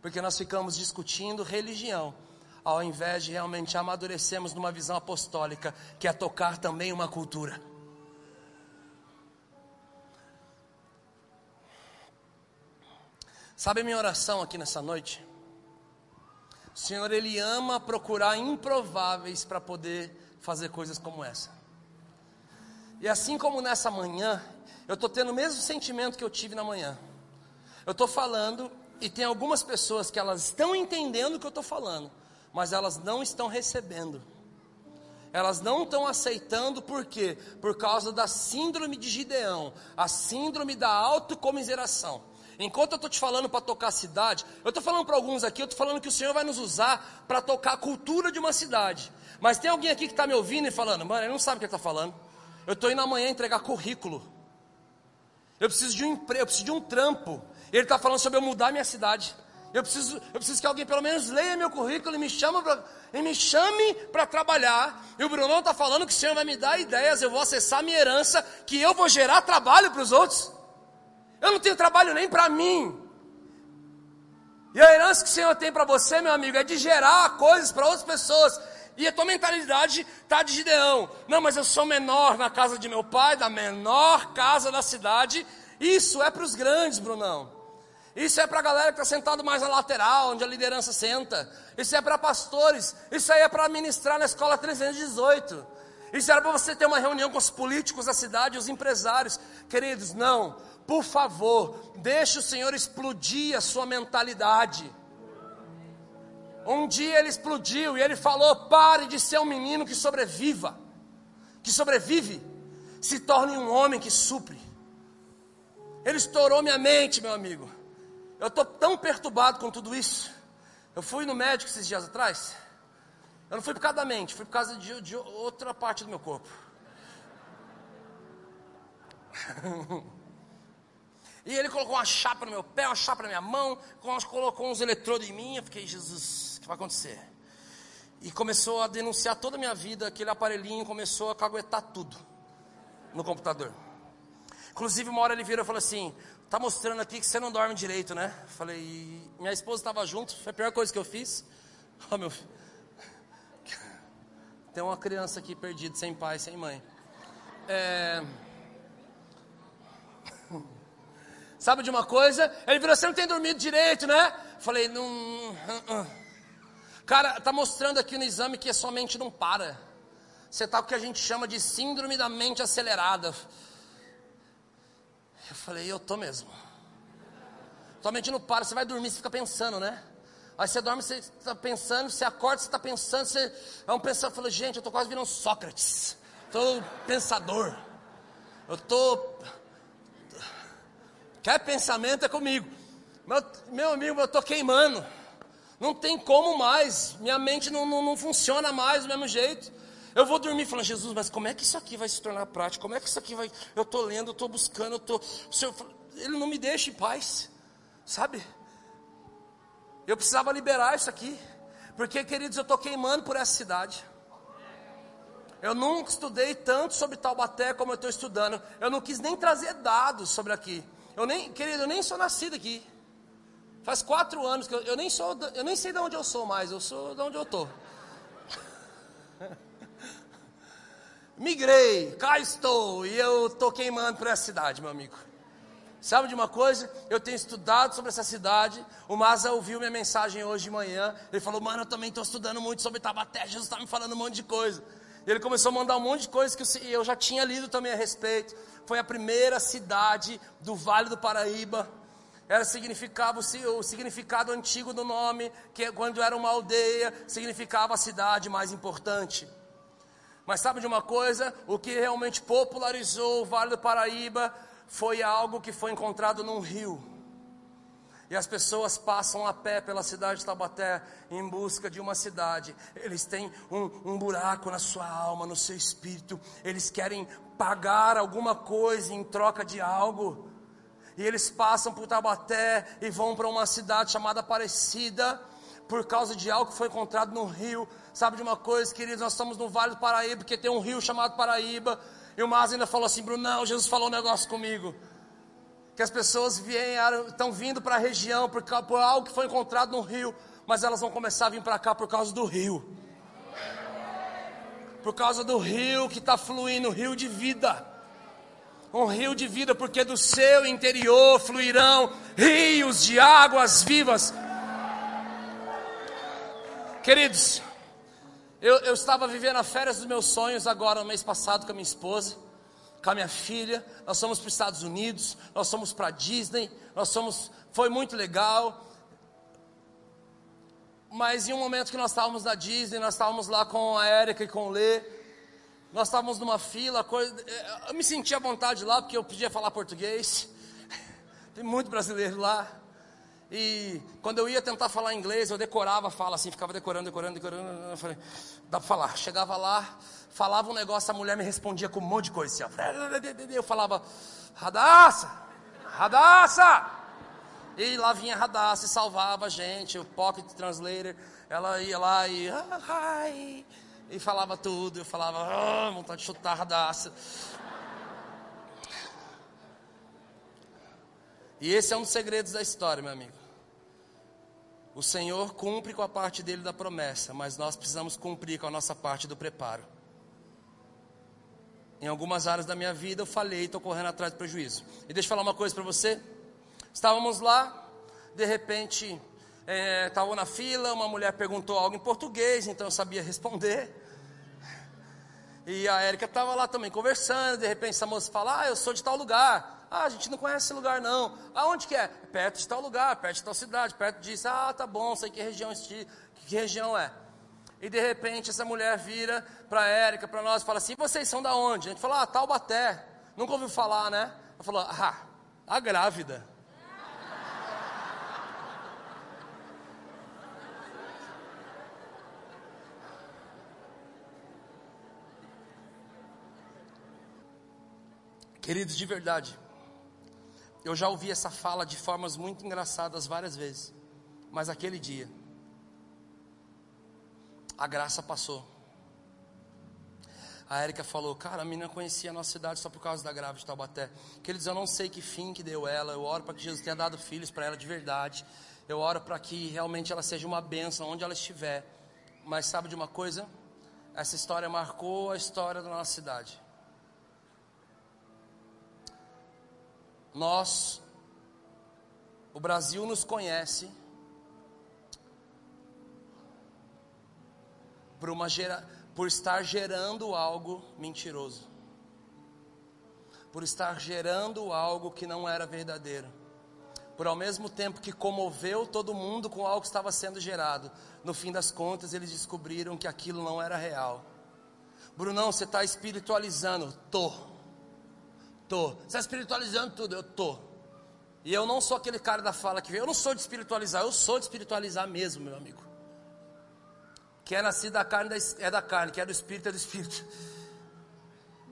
Porque nós ficamos discutindo religião, ao invés de realmente amadurecermos numa visão apostólica, que é tocar também uma cultura. Sabe a minha oração aqui nessa noite? O Senhor, Ele ama procurar improváveis para poder fazer coisas como essa. E assim como nessa manhã, eu estou tendo o mesmo sentimento que eu tive na manhã. Eu estou falando e tem algumas pessoas que elas estão entendendo o que eu estou falando, mas elas não estão recebendo. Elas não estão aceitando por quê? Por causa da síndrome de Gideão, a síndrome da autocomiseração. Enquanto eu estou te falando para tocar a cidade, eu estou falando para alguns aqui, eu estou falando que o Senhor vai nos usar para tocar a cultura de uma cidade. Mas tem alguém aqui que está me ouvindo e falando, mano, ele não sabe o que ele está falando. Eu estou indo amanhã entregar currículo. Eu preciso de um emprego, eu preciso de um trampo. Ele está falando sobre eu mudar minha cidade. Eu preciso, eu preciso que alguém pelo menos leia meu currículo e me, e me chame para trabalhar. E o Brunão está falando que o Senhor vai me dar ideias, eu vou acessar minha herança, que eu vou gerar trabalho para os outros. Eu não tenho trabalho nem para mim. E a herança que o Senhor tem para você, meu amigo, é de gerar coisas para outras pessoas. E a tua mentalidade está de Gideão. Não, mas eu sou menor na casa de meu pai, da menor casa da cidade. Isso é para os grandes, Brunão. Isso é para a galera que está sentado mais na lateral, onde a liderança senta. Isso é para pastores. Isso aí é para ministrar na escola 318. Isso era para você ter uma reunião com os políticos da cidade, os empresários. Queridos, não. Por favor, deixe o Senhor explodir a sua mentalidade. Um dia ele explodiu e ele falou: pare de ser um menino que sobreviva, que sobrevive, se torne um homem que supre. Ele estourou minha mente, meu amigo. Eu estou tão perturbado com tudo isso. Eu fui no médico esses dias atrás. Eu não fui por causa da mente, fui por causa de, de outra parte do meu corpo. e ele colocou uma chapa no meu pé, uma chapa na minha mão, colocou uns eletrodos em mim. Eu fiquei, Jesus, o que vai acontecer? E começou a denunciar toda a minha vida. Aquele aparelhinho começou a caguetar tudo no computador. Inclusive, uma hora ele virou e falou assim: Tá mostrando aqui que você não dorme direito, né? Falei, minha esposa estava junto, foi a pior coisa que eu fiz. Oh, meu filho. Tem uma criança aqui perdida, sem pai, sem mãe. É... Sabe de uma coisa? Ele virou, você não tem dormido direito, né? Falei, não. Uh, uh. Cara, tá mostrando aqui no exame que a sua mente não para. Você tá com o que a gente chama de síndrome da mente acelerada. Eu falei, eu tô mesmo. Tua mente não para, você vai dormir, você fica pensando, né? Aí você dorme, você está pensando, você acorda, você está pensando, você é um pensador. Falei, gente, eu estou quase virando Sócrates. Estou pensador. Eu estou. Quer pensamento é comigo. Meu, meu amigo, eu estou queimando. Não tem como mais. Minha mente não, não, não funciona mais do mesmo jeito. Eu vou dormir falando, Jesus, mas como é que isso aqui vai se tornar prático? Como é que isso aqui vai. Eu estou lendo, eu estou buscando, eu estou. Ele não me deixa em paz, sabe? Eu precisava liberar isso aqui, porque, queridos, eu estou queimando por essa cidade. Eu nunca estudei tanto sobre Taubaté como eu estou estudando. Eu não quis nem trazer dados sobre aqui. Eu nem, querido, eu nem sou nascido aqui. Faz quatro anos que eu, eu nem sou, eu nem sei de onde eu sou mais. Eu sou de onde eu estou. migrei, cá estou, e eu estou queimando por essa cidade, meu amigo. Sabe de uma coisa? Eu tenho estudado sobre essa cidade. O Maza ouviu minha mensagem hoje de manhã. Ele falou: Mano, eu também estou estudando muito sobre Tabaté. Jesus está me falando um monte de coisa. E ele começou a mandar um monte de coisas que eu já tinha lido também a respeito. Foi a primeira cidade do Vale do Paraíba. Era significava o significado antigo do nome, que quando era uma aldeia, significava a cidade mais importante. Mas sabe de uma coisa? O que realmente popularizou o Vale do Paraíba foi algo que foi encontrado num rio. E as pessoas passam a pé pela cidade de Tabaté em busca de uma cidade. Eles têm um, um, buraco na sua alma, no seu espírito. Eles querem pagar alguma coisa em troca de algo. E eles passam por Tabaté e vão para uma cidade chamada Aparecida por causa de algo que foi encontrado no rio. Sabe de uma coisa, queridos? Nós estamos no Vale do Paraíba, porque tem um rio chamado Paraíba. E o Mas ainda falou assim: Brunão, Jesus falou um negócio comigo. Que as pessoas vieram, estão vindo para a região por, por algo que foi encontrado no rio, mas elas vão começar a vir para cá por causa do rio. Por causa do rio que está fluindo, rio de vida. Um rio de vida, porque do seu interior fluirão rios de águas vivas. Queridos, eu, eu estava vivendo a férias dos meus sonhos agora, no mês passado, com a minha esposa, com a minha filha. Nós fomos para os Estados Unidos, nós fomos para a Disney, nós fomos, foi muito legal. Mas em um momento que nós estávamos na Disney, nós estávamos lá com a Érica e com o Lê, nós estávamos numa fila, coisa, eu me sentia à vontade lá, porque eu podia falar português, tem muito brasileiro lá. E quando eu ia tentar falar inglês, eu decorava a fala assim, ficava decorando, decorando, decorando. Eu falei, dá para falar. Chegava lá, falava um negócio, a mulher me respondia com um monte de coisa. Assim, eu falava, Radassa, Radassa. E lá vinha Radassa e salvava a gente, o Pocket Translator. Ela ia lá e, ai, e falava tudo. Eu falava, ah, vontade de chutar Radassa. E esse é um dos segredos da história, meu amigo. O Senhor cumpre com a parte dele da promessa, mas nós precisamos cumprir com a nossa parte do preparo. Em algumas áreas da minha vida eu falei, estou correndo atrás do prejuízo. E deixa eu falar uma coisa para você. Estávamos lá, de repente, estava é, na fila, uma mulher perguntou algo em português, então eu sabia responder. E a Érica estava lá também conversando, de repente essa moça fala, ah, eu sou de tal lugar. Ah, a gente não conhece esse lugar não. Aonde que é? Perto de tal lugar, perto de tal cidade, perto disso. Ah, tá bom, sei que região, que região é. E de repente essa mulher vira para Érica, para nós, e fala assim: vocês são da onde? A gente fala: ah, Taubaté. Nunca ouviu falar, né? Ela falou: ah, a grávida. Queridos, de verdade, eu já ouvi essa fala de formas muito engraçadas várias vezes, mas aquele dia, a graça passou. A Érica falou, cara, a menina conhecia a nossa cidade só por causa da grávida de Taubaté. Queridos, eu não sei que fim que deu ela, eu oro para que Jesus tenha dado filhos para ela de verdade. Eu oro para que realmente ela seja uma bênção onde ela estiver. Mas sabe de uma coisa? Essa história marcou a história da nossa cidade. Nós, o Brasil nos conhece por, uma gera, por estar gerando algo mentiroso, por estar gerando algo que não era verdadeiro, por ao mesmo tempo que comoveu todo mundo com algo que estava sendo gerado, no fim das contas eles descobriram que aquilo não era real. Brunão, você está espiritualizando? Tô. Tô. Você está espiritualizando tudo? Eu tô. E eu não sou aquele cara da fala que vem. Eu não sou de espiritualizar, eu sou de espiritualizar mesmo, meu amigo. Que é nascido da carne é da carne, que é do espírito é do espírito.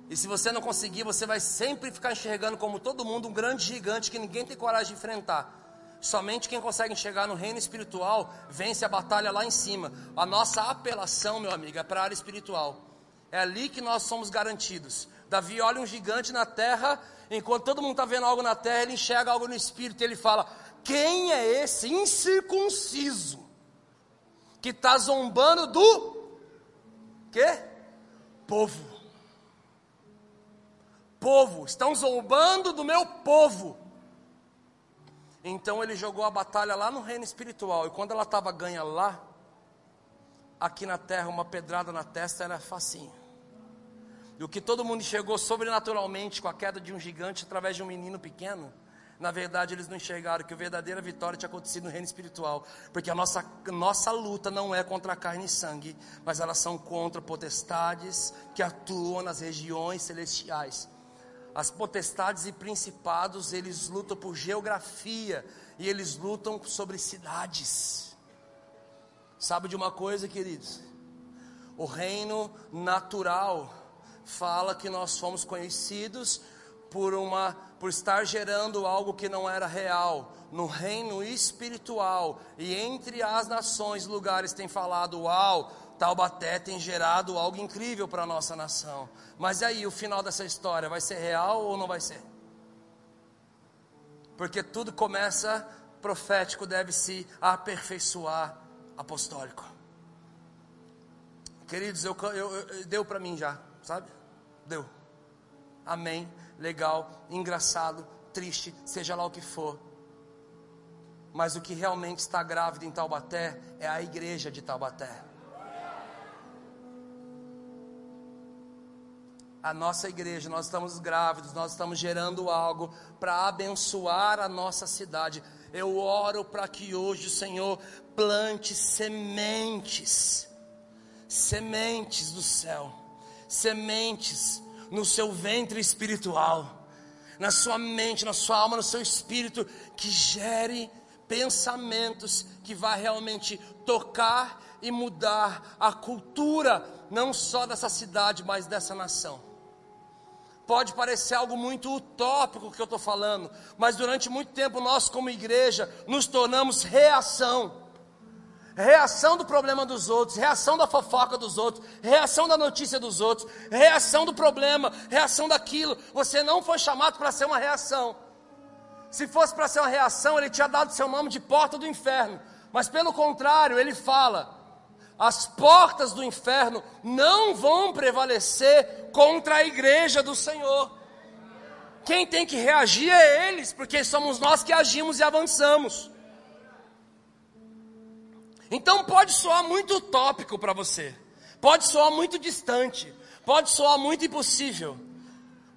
E se você não conseguir, você vai sempre ficar enxergando como todo mundo um grande gigante que ninguém tem coragem de enfrentar. Somente quem consegue enxergar no reino espiritual vence a batalha lá em cima. A nossa apelação, meu amigo, é para a área espiritual. É ali que nós somos garantidos. Davi olha um gigante na terra, enquanto todo mundo está vendo algo na terra, ele enxerga algo no espírito e ele fala: Quem é esse incircunciso que está zombando do quê? Povo. povo, estão zombando do meu povo. Então ele jogou a batalha lá no reino espiritual, e quando ela estava ganha lá, aqui na terra, uma pedrada na testa era facinho. E o que todo mundo enxergou sobrenaturalmente com a queda de um gigante através de um menino pequeno, na verdade, eles não enxergaram que a verdadeira vitória tinha acontecido no reino espiritual, porque a nossa, nossa luta não é contra a carne e sangue, mas elas são contra potestades que atuam nas regiões celestiais. As potestades e principados, eles lutam por geografia e eles lutam sobre cidades. Sabe de uma coisa, queridos? O reino natural fala que nós fomos conhecidos por uma por estar gerando algo que não era real. No reino espiritual e entre as nações lugares tem falado uau Taubaté tem gerado algo incrível para a nossa nação. Mas aí o final dessa história vai ser real ou não vai ser? Porque tudo começa profético deve se aperfeiçoar apostólico. Queridos eu, eu, eu deu para mim já sabe deu amém legal, engraçado, triste, seja lá o que for. Mas o que realmente está grávido em Taubaté é a igreja de Taubaté. A nossa igreja, nós estamos grávidos, nós estamos gerando algo para abençoar a nossa cidade. Eu oro para que hoje o Senhor plante sementes, sementes do céu, sementes no seu ventre espiritual, na sua mente, na sua alma, no seu espírito, que gere pensamentos que vai realmente tocar e mudar a cultura, não só dessa cidade, mas dessa nação. Pode parecer algo muito utópico que eu estou falando, mas durante muito tempo nós, como igreja, nos tornamos reação reação do problema dos outros, reação da fofoca dos outros, reação da notícia dos outros, reação do problema, reação daquilo. Você não foi chamado para ser uma reação. Se fosse para ser uma reação, ele tinha dado seu nome de porta do inferno. Mas pelo contrário, ele fala: as portas do inferno não vão prevalecer contra a igreja do Senhor. Quem tem que reagir é eles, porque somos nós que agimos e avançamos. Então pode soar muito utópico para você, pode soar muito distante, pode soar muito impossível.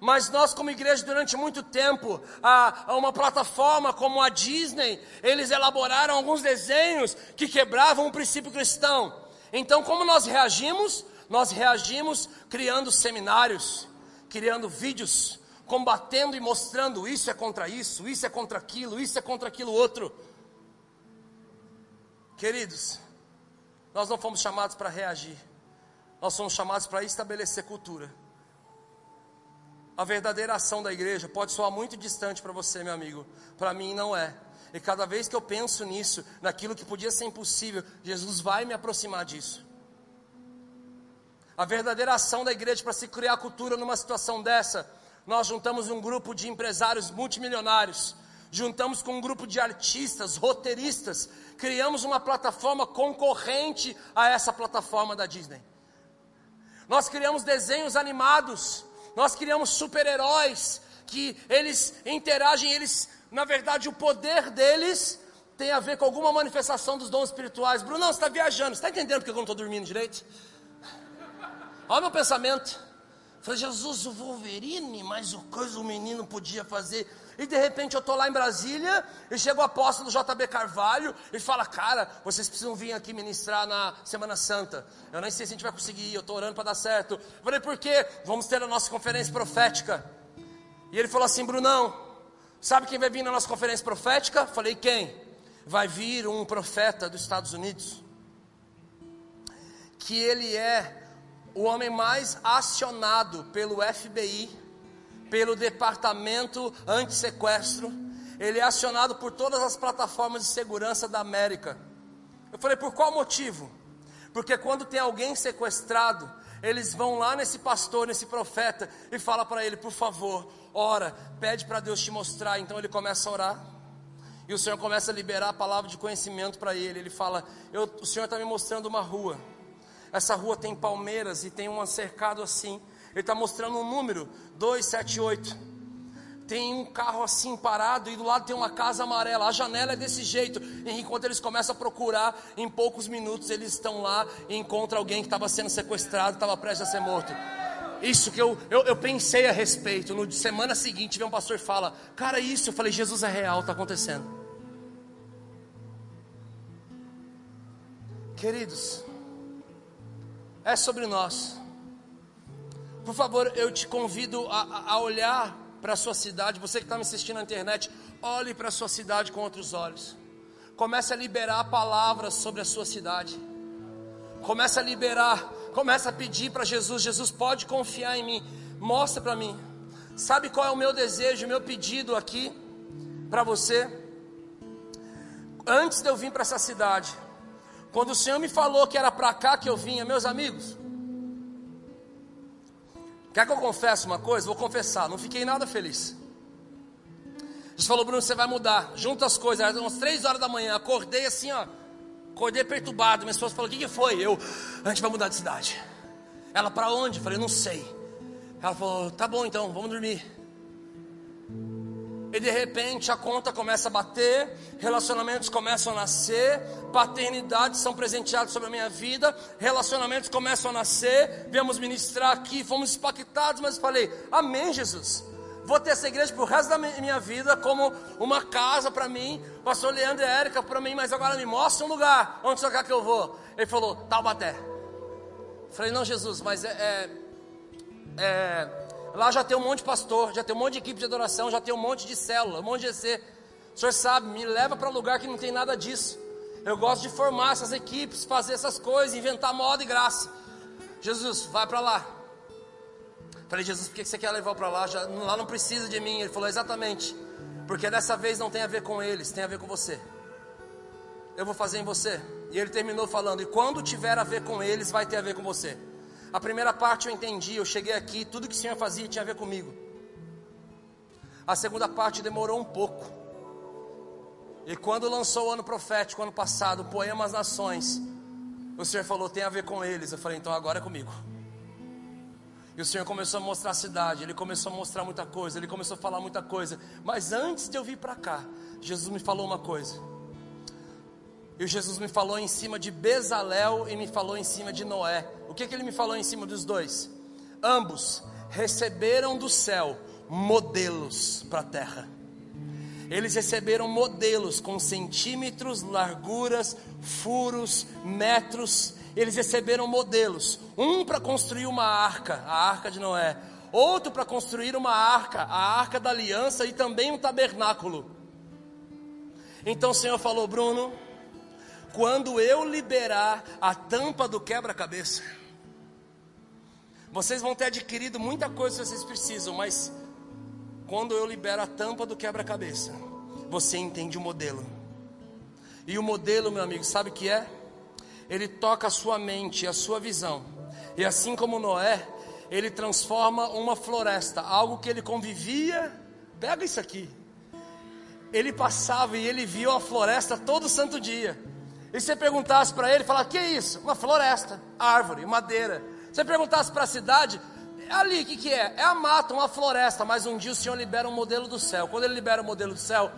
Mas nós, como igreja, durante muito tempo, a, a, uma plataforma como a Disney, eles elaboraram alguns desenhos que quebravam o princípio cristão. Então, como nós reagimos? Nós reagimos criando seminários, criando vídeos, combatendo e mostrando isso é contra isso, isso é contra aquilo, isso é contra aquilo outro. Queridos, nós não fomos chamados para reagir, nós fomos chamados para estabelecer cultura. A verdadeira ação da igreja pode soar muito distante para você, meu amigo, para mim não é. E cada vez que eu penso nisso, naquilo que podia ser impossível, Jesus vai me aproximar disso. A verdadeira ação da igreja para se criar cultura numa situação dessa, nós juntamos um grupo de empresários multimilionários, juntamos com um grupo de artistas, roteiristas, criamos uma plataforma concorrente a essa plataforma da Disney. Nós criamos desenhos animados, nós criamos super-heróis que eles interagem, eles, na verdade, o poder deles tem a ver com alguma manifestação dos dons espirituais. Bruno, você está viajando, você está entendendo porque eu não estou dormindo direito? Olha meu pensamento. Falei, Jesus, o Wolverine, mas o coisa o menino podia fazer e de repente eu estou lá em Brasília e chega o apóstolo JB Carvalho e fala: Cara, vocês precisam vir aqui ministrar na Semana Santa. Eu nem sei se a gente vai conseguir, eu estou orando para dar certo. Eu falei: Por quê? Vamos ter a nossa conferência profética. E ele falou assim: Brunão, sabe quem vai vir na nossa conferência profética? Eu falei: Quem? Vai vir um profeta dos Estados Unidos. Que ele é o homem mais acionado pelo FBI pelo Departamento Antissequestro, ele é acionado por todas as plataformas de segurança da América. Eu falei, por qual motivo? Porque quando tem alguém sequestrado, eles vão lá nesse pastor, nesse profeta, e fala para ele, por favor, ora, pede para Deus te mostrar. Então ele começa a orar. E o Senhor começa a liberar a palavra de conhecimento para ele. Ele fala: O Senhor está me mostrando uma rua. Essa rua tem palmeiras e tem um cercado assim Ele está mostrando um número, 278 tem um carro assim parado e do lado tem uma casa amarela. A janela é desse jeito. E enquanto eles começam a procurar, em poucos minutos eles estão lá e encontram alguém que estava sendo sequestrado, estava prestes a ser morto. Isso que eu, eu, eu, pensei a respeito. No semana seguinte, vem um pastor e fala: Cara, isso. Eu falei: Jesus é real, está acontecendo. Queridos, é sobre nós. Por favor, eu te convido a, a olhar para a sua cidade. Você que está me assistindo na internet, olhe para a sua cidade com outros olhos. Comece a liberar palavras sobre a sua cidade. Comece a liberar, comece a pedir para Jesus: Jesus pode confiar em mim. Mostra para mim. Sabe qual é o meu desejo, o meu pedido aqui para você? Antes de eu vir para essa cidade, quando o Senhor me falou que era para cá que eu vinha, meus amigos, Quer que eu confesse uma coisa? Vou confessar, não fiquei nada feliz. Jesus falou, Bruno, você vai mudar. Junta as coisas, eram umas três horas da manhã, acordei assim, ó. Acordei perturbado. Minha esposa falou, o que, que foi? Eu, a gente vai mudar de cidade. Ela, para onde? Eu falei, não sei. Ela falou, tá bom então, vamos dormir. E de repente a conta começa a bater, relacionamentos começam a nascer, paternidades são presenteadas sobre a minha vida, relacionamentos começam a nascer, viemos ministrar aqui, fomos impactados, mas falei, amém Jesus. Vou ter essa igreja pro resto da minha vida como uma casa para mim, pastor Leandro e Érica para mim, mas agora me mostra um lugar onde você quer que eu vou. Ele falou, Taubaté. Falei, não Jesus, mas é, é, é Lá já tem um monte de pastor, já tem um monte de equipe de adoração, já tem um monte de célula, um monte de EC. O senhor sabe, me leva para lugar que não tem nada disso. Eu gosto de formar essas equipes, fazer essas coisas, inventar moda e graça. Jesus, vai para lá. Falei, Jesus, por que você quer levar para lá? Já, lá não precisa de mim. Ele falou, exatamente. Porque dessa vez não tem a ver com eles, tem a ver com você. Eu vou fazer em você. E ele terminou falando: e quando tiver a ver com eles, vai ter a ver com você. A primeira parte eu entendi, eu cheguei aqui, tudo que o Senhor fazia tinha a ver comigo. A segunda parte demorou um pouco. E quando lançou o ano profético, ano passado, o Poema às Nações, o Senhor falou, tem a ver com eles. Eu falei, então agora é comigo. E o Senhor começou a mostrar a cidade, Ele começou a mostrar muita coisa, Ele começou a falar muita coisa. Mas antes de eu vir para cá, Jesus me falou uma coisa. E Jesus me falou em cima de Bezalel e me falou em cima de Noé. O que, que ele me falou em cima dos dois? Ambos receberam do céu modelos para a terra. Eles receberam modelos com centímetros, larguras, furos, metros. Eles receberam modelos. Um para construir uma arca, a arca de Noé. Outro para construir uma arca, a arca da aliança e também um tabernáculo. Então o Senhor falou, Bruno, quando eu liberar a tampa do quebra-cabeça, vocês vão ter adquirido muita coisa que vocês precisam, mas quando eu libero a tampa do quebra-cabeça, você entende o modelo. E o modelo, meu amigo, sabe o que é? Ele toca a sua mente, a sua visão. E assim como Noé, ele transforma uma floresta, algo que ele convivia. Pega isso aqui. Ele passava e ele viu a floresta todo santo dia. E se perguntasse para ele, falar: "Que é isso?" Uma floresta, árvore, madeira. Se perguntasse para a cidade, ali o que, que é? É a mata, uma floresta, mas um dia o Senhor libera um modelo do céu. Quando ele libera o modelo do céu,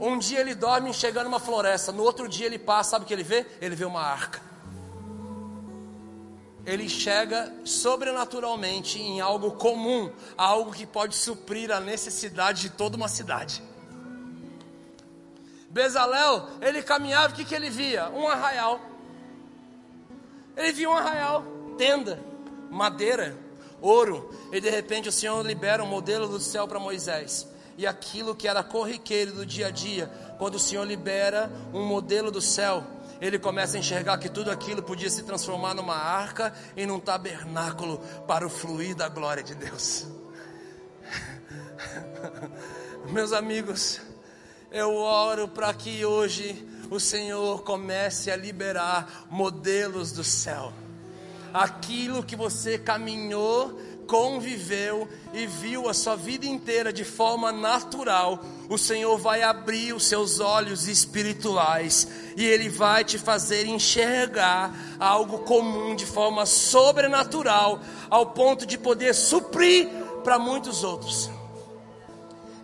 um dia ele dorme enxergando uma floresta, no outro dia ele passa, sabe o que ele vê? Ele vê uma arca. Ele enxerga sobrenaturalmente em algo comum, algo que pode suprir a necessidade de toda uma cidade. Bezalel, ele caminhava, o que, que ele via? Um arraial. Ele via um arraial, tenda, madeira, ouro. E de repente o Senhor libera um modelo do céu para Moisés. E aquilo que era corriqueiro do dia a dia, quando o Senhor libera um modelo do céu, ele começa a enxergar que tudo aquilo podia se transformar numa arca e num tabernáculo para o fluir da glória de Deus. Meus amigos, eu oro para que hoje o Senhor comece a liberar modelos do céu. Aquilo que você caminhou conviveu e viu a sua vida inteira de forma natural, o Senhor vai abrir os seus olhos espirituais e Ele vai te fazer enxergar algo comum de forma sobrenatural, ao ponto de poder suprir para muitos outros.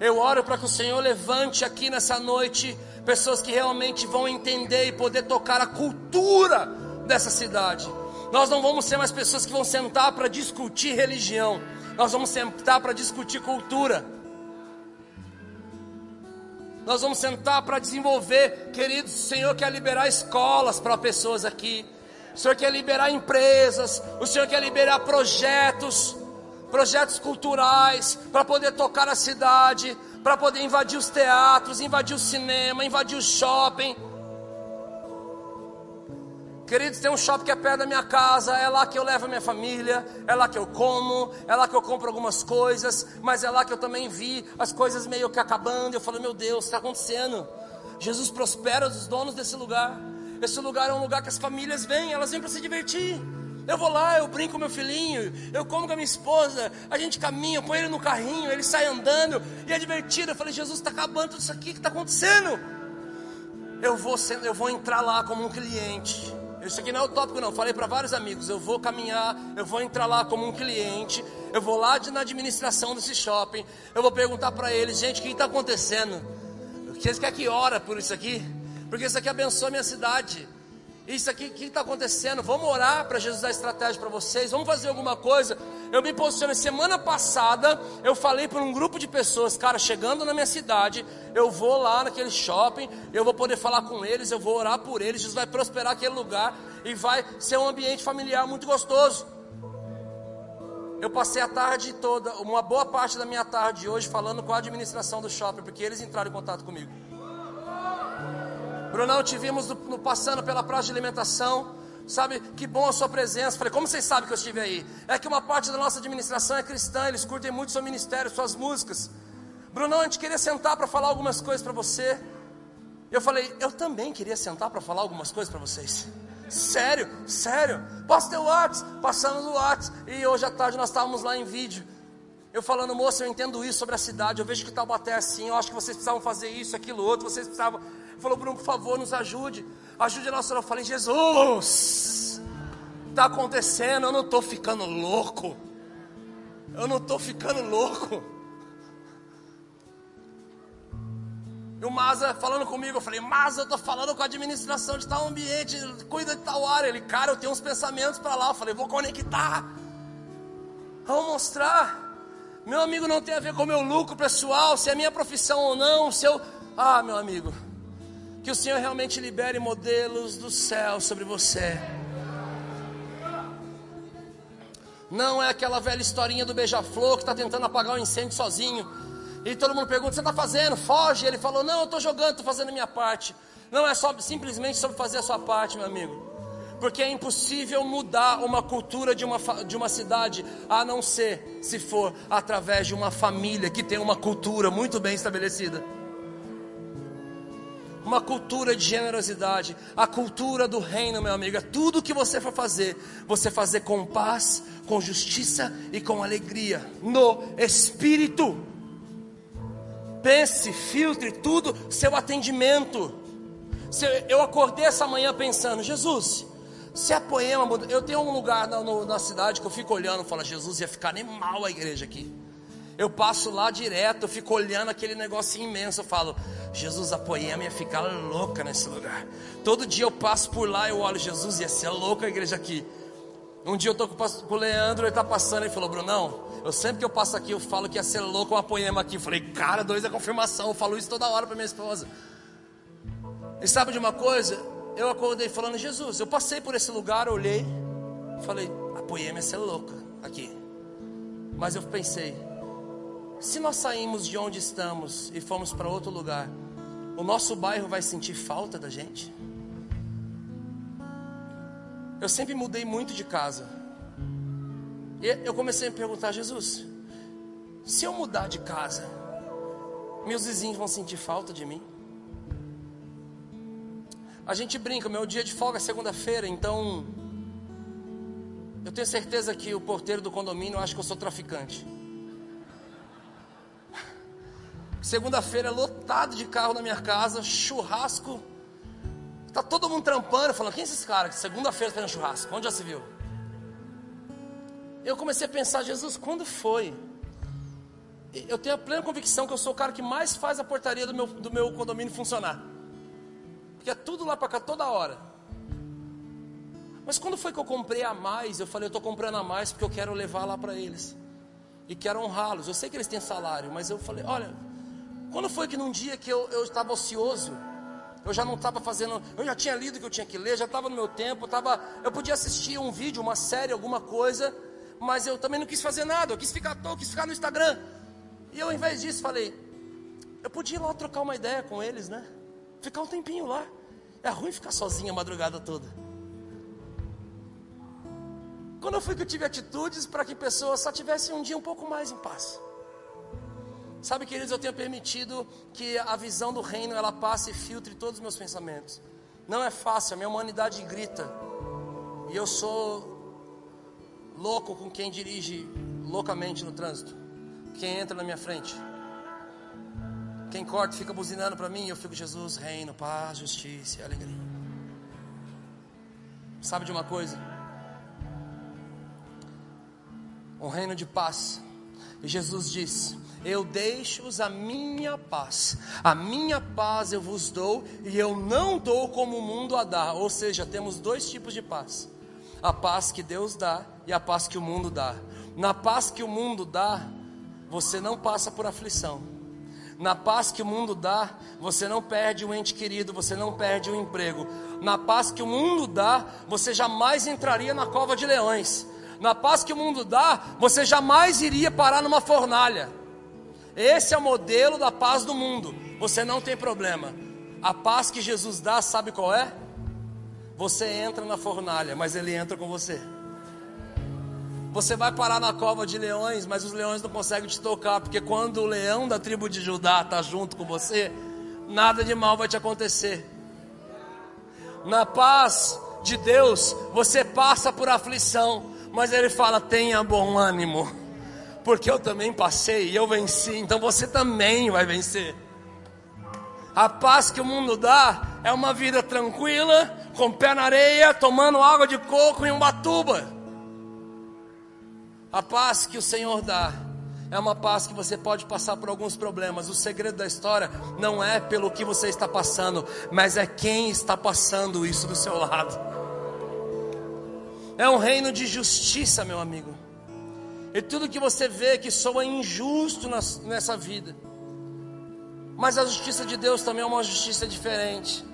Eu oro para que o Senhor levante aqui nessa noite pessoas que realmente vão entender e poder tocar a cultura dessa cidade. Nós não vamos ser mais pessoas que vão sentar para discutir religião, nós vamos sentar para discutir cultura. Nós vamos sentar para desenvolver, queridos. O Senhor quer liberar escolas para pessoas aqui. O Senhor quer liberar empresas. O Senhor quer liberar projetos, projetos culturais para poder tocar a cidade, para poder invadir os teatros, invadir o cinema, invadir o shopping. Queridos, tem um shopping que é perto da minha casa, é lá que eu levo a minha família, é lá que eu como, é lá que eu compro algumas coisas, mas é lá que eu também vi as coisas meio que acabando. Eu falo, meu Deus, está acontecendo. Jesus prospera os donos desse lugar. Esse lugar é um lugar que as famílias vêm, elas vêm para se divertir. Eu vou lá, eu brinco com meu filhinho, eu como com a minha esposa, a gente caminha, eu põe ele no carrinho, ele sai andando e é divertido. Eu falei, Jesus, está acabando tudo isso aqui, o que está acontecendo? Eu vou, eu vou entrar lá como um cliente. Isso aqui não é o tópico, não. Falei para vários amigos: eu vou caminhar, eu vou entrar lá como um cliente, eu vou lá na administração desse shopping, eu vou perguntar para eles: gente, o que está acontecendo? Vocês querem que ora por isso aqui? Porque isso aqui abençoa a minha cidade. Isso aqui, o que está acontecendo? Vamos orar para Jesus dar estratégia para vocês. Vamos fazer alguma coisa. Eu me posicionei. Semana passada, eu falei para um grupo de pessoas, cara, chegando na minha cidade, eu vou lá naquele shopping, eu vou poder falar com eles, eu vou orar por eles. Jesus vai prosperar aquele lugar e vai ser um ambiente familiar muito gostoso. Eu passei a tarde toda, uma boa parte da minha tarde hoje, falando com a administração do shopping, porque eles entraram em contato comigo. Brunão, te vimos no, no, passando pela praça de alimentação. Sabe, que bom a sua presença. Falei, como vocês sabem que eu estive aí? É que uma parte da nossa administração é cristã, eles curtem muito seu ministério, suas músicas. Brunão, a gente queria sentar para falar algumas coisas para você. Eu falei, eu também queria sentar para falar algumas coisas para vocês. Sério, sério. Posso ter o WhatsApp? Passamos o WhatsApp. E hoje à tarde nós estávamos lá em vídeo. Eu falando, moça, eu entendo isso sobre a cidade. Eu vejo que Taubaté é assim. Eu acho que vocês precisavam fazer isso, aquilo, outro. Vocês precisavam falou, Bruno, por favor, nos ajude. Ajude a nossa. Eu falei, Jesus, está acontecendo, eu não estou ficando louco. Eu não estou ficando louco. E o Maza falando comigo, eu falei, Maza, eu estou falando com a administração de tal ambiente, cuida de tal área. Ele, cara, eu tenho uns pensamentos para lá. Eu falei, vou conectar. Vamos mostrar. Meu amigo não tem a ver com o meu lucro pessoal, se é minha profissão ou não, se eu. Ah, meu amigo, que o Senhor realmente libere modelos do céu sobre você. Não é aquela velha historinha do beija-flor que está tentando apagar o um incêndio sozinho. E todo mundo pergunta: Você está fazendo? Foge. Ele falou: Não, eu estou jogando, estou fazendo a minha parte. Não é só simplesmente sobre fazer a sua parte, meu amigo. Porque é impossível mudar uma cultura de uma, de uma cidade, a não ser se for através de uma família que tem uma cultura muito bem estabelecida uma cultura de generosidade, a cultura do reino, meu amigo. É tudo que você for fazer, você fazer com paz, com justiça e com alegria, no espírito. Pense, filtre tudo, seu atendimento. Eu acordei essa manhã pensando, Jesus, se a poema, eu tenho um lugar na, na cidade que eu fico olhando e falo, Jesus ia ficar animal a igreja aqui. Eu passo lá direto, eu fico olhando aquele negócio imenso, eu falo, Jesus, a poema ia ficar louca nesse lugar. Todo dia eu passo por lá, eu olho, Jesus, ia ser louca a igreja aqui. Um dia eu estou com, o Leandro, ele está passando, ele falou, Brunão, eu sempre que eu passo aqui, eu falo que ia ser louco uma poema aqui. Eu falei, cara, dois é confirmação, eu falo isso toda hora para minha esposa. E sabe de uma coisa? Eu acordei falando, Jesus, eu passei por esse lugar, olhei, falei, a poema ia ser louca aqui. Mas eu pensei, se nós saímos de onde estamos e fomos para outro lugar, o nosso bairro vai sentir falta da gente? Eu sempre mudei muito de casa. E eu comecei a me perguntar, Jesus, se eu mudar de casa, meus vizinhos vão sentir falta de mim? A gente brinca, meu dia de folga é segunda-feira, então Eu tenho certeza que o porteiro do condomínio acha que eu sou traficante. Segunda-feira, lotado de carro na minha casa, churrasco. Tá todo mundo trampando, falando: quem é esses caras? Segunda-feira fazendo churrasco, onde já se viu? Eu comecei a pensar: Jesus, quando foi? Eu tenho a plena convicção que eu sou o cara que mais faz a portaria do meu, do meu condomínio funcionar. Porque é tudo lá para cá toda hora. Mas quando foi que eu comprei a mais? Eu falei, eu estou comprando a mais porque eu quero levar lá para eles. E quero honrá-los. Eu sei que eles têm salário, mas eu falei, olha, quando foi que num dia que eu, eu estava ocioso, eu já não estava fazendo, eu já tinha lido o que eu tinha que ler, já estava no meu tempo, tava, eu podia assistir um vídeo, uma série, alguma coisa, mas eu também não quis fazer nada, eu quis ficar à toa, quis ficar no Instagram. E eu, ao invés disso, falei, eu podia ir lá trocar uma ideia com eles, né? Ficar um tempinho lá. É ruim ficar sozinho a madrugada toda. Quando fui que eu tive atitudes para que pessoas só tivessem um dia um pouco mais em paz. Sabe, queridos, eu tenho permitido que a visão do reino ela passe e filtre todos os meus pensamentos. Não é fácil, a minha humanidade grita. E eu sou louco com quem dirige loucamente no trânsito. Quem entra na minha frente. Quem corta fica buzinando para mim, eu fico Jesus, reino, paz, justiça e alegria. Sabe de uma coisa? Um reino de paz. E Jesus diz: eu deixo-os a minha paz. A minha paz eu vos dou, e eu não dou como o mundo a dá. Ou seja, temos dois tipos de paz: a paz que Deus dá e a paz que o mundo dá. Na paz que o mundo dá, você não passa por aflição. Na paz que o mundo dá, você não perde um ente querido, você não perde um emprego. Na paz que o mundo dá, você jamais entraria na cova de leões. Na paz que o mundo dá, você jamais iria parar numa fornalha. Esse é o modelo da paz do mundo. Você não tem problema. A paz que Jesus dá, sabe qual é? Você entra na fornalha, mas ele entra com você. Você vai parar na cova de leões, mas os leões não conseguem te tocar, porque quando o leão da tribo de Judá está junto com você, nada de mal vai te acontecer. Na paz de Deus, você passa por aflição, mas Ele fala: tenha bom ânimo porque eu também passei e eu venci, então você também vai vencer. A paz que o mundo dá é uma vida tranquila, com pé na areia, tomando água de coco em uma tuba. A paz que o Senhor dá é uma paz que você pode passar por alguns problemas. O segredo da história não é pelo que você está passando, mas é quem está passando isso do seu lado. É um reino de justiça, meu amigo. E tudo que você vê que soa injusto nessa vida. Mas a justiça de Deus também é uma justiça diferente.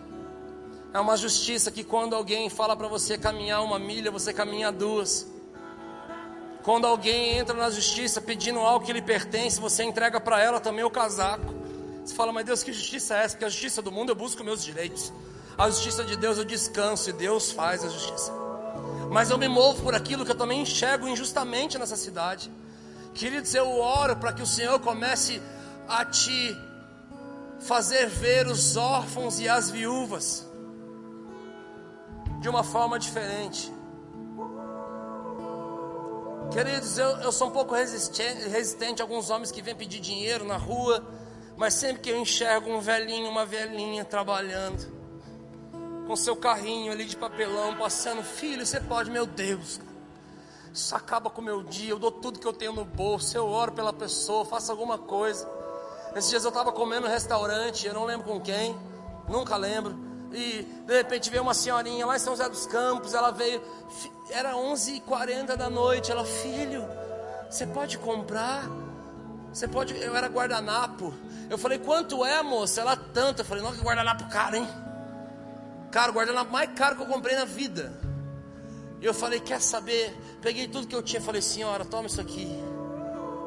É uma justiça que quando alguém fala para você caminhar uma milha, você caminha duas. Quando alguém entra na justiça pedindo algo que lhe pertence, você entrega para ela também o casaco. Você fala, mas Deus, que justiça é essa? Porque a justiça do mundo eu busco meus direitos. A justiça de Deus eu descanso e Deus faz a justiça mas eu me movo por aquilo que eu também enxergo injustamente nessa cidade. Queridos, eu oro para que o Senhor comece a te fazer ver os órfãos e as viúvas de uma forma diferente. Queridos, eu, eu sou um pouco resistente, resistente a alguns homens que vêm pedir dinheiro na rua, mas sempre que eu enxergo um velhinho, uma velhinha trabalhando, com seu carrinho ali de papelão, passando, filho, você pode, meu Deus, isso acaba com o meu dia, eu dou tudo que eu tenho no bolso, eu oro pela pessoa, faço alguma coisa. Esses dias eu estava comendo no restaurante, eu não lembro com quem, nunca lembro, e de repente veio uma senhorinha lá em São José dos Campos, ela veio, era 11h40 da noite, ela, filho, você pode comprar? Você pode, eu era guardanapo. Eu falei, quanto é, moça? Ela tanto. Eu falei, nossa, que guardanapo caro, hein? Caro, guardanapo mais caro que eu comprei na vida. E eu falei, quer saber? Peguei tudo que eu tinha, falei, senhora, toma isso aqui.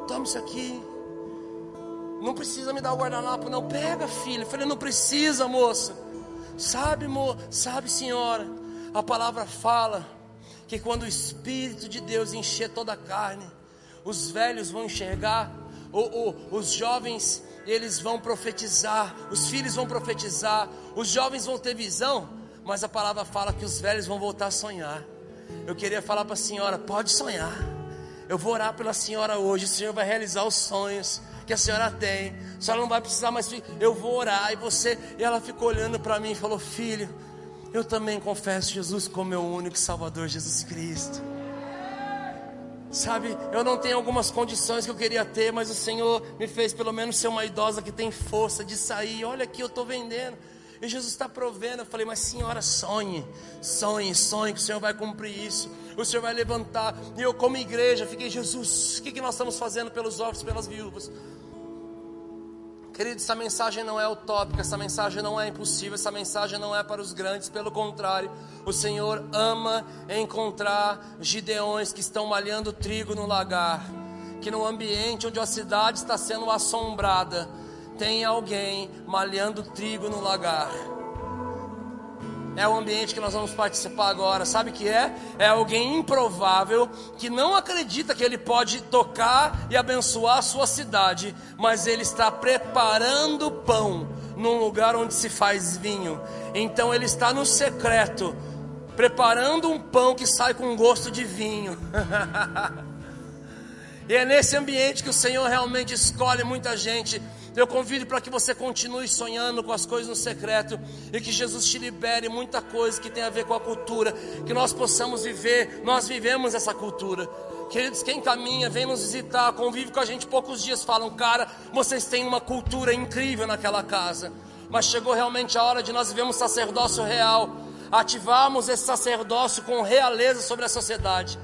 Toma isso aqui. Não precisa me dar o guardanapo, não. Pega, filho. Eu falei, não precisa, moça. Sabe, mo, sabe, senhora. A palavra fala que quando o Espírito de Deus encher toda a carne, os velhos vão enxergar, ou, ou os jovens eles vão profetizar, os filhos vão profetizar, os jovens vão ter visão, mas a palavra fala que os velhos vão voltar a sonhar. eu queria falar para a senhora: pode sonhar. Eu vou orar pela senhora hoje. O Senhor vai realizar os sonhos que a senhora tem. A senhora não vai precisar mais. Eu vou orar. E você. E ela ficou olhando para mim e falou: Filho, eu também confesso Jesus como meu único Salvador, Jesus Cristo. Sabe, eu não tenho algumas condições que eu queria ter, mas o Senhor me fez pelo menos ser uma idosa que tem força de sair. Olha aqui, eu estou vendendo. E Jesus está provendo. Eu falei, mas senhora, sonhe, sonhe, sonhe, que o Senhor vai cumprir isso. O Senhor vai levantar. E eu, como igreja, fiquei, Jesus, o que, que nós estamos fazendo pelos órfãos, pelas viúvas? Querido, essa mensagem não é utópica, essa mensagem não é impossível, essa mensagem não é para os grandes, pelo contrário, o Senhor ama encontrar gideões que estão malhando trigo no lagar, que no ambiente onde a cidade está sendo assombrada, tem alguém malhando trigo no lagar. É o ambiente que nós vamos participar agora. Sabe o que é? É alguém improvável que não acredita que ele pode tocar e abençoar a sua cidade, mas ele está preparando pão num lugar onde se faz vinho. Então ele está no secreto, preparando um pão que sai com gosto de vinho. e é nesse ambiente que o Senhor realmente escolhe muita gente eu convido para que você continue sonhando com as coisas no secreto e que Jesus te libere muita coisa que tem a ver com a cultura, que nós possamos viver, nós vivemos essa cultura. Queridos, quem caminha, vem nos visitar, convive com a gente poucos dias, falam, cara, vocês têm uma cultura incrível naquela casa. Mas chegou realmente a hora de nós vivermos sacerdócio real, ativarmos esse sacerdócio com realeza sobre a sociedade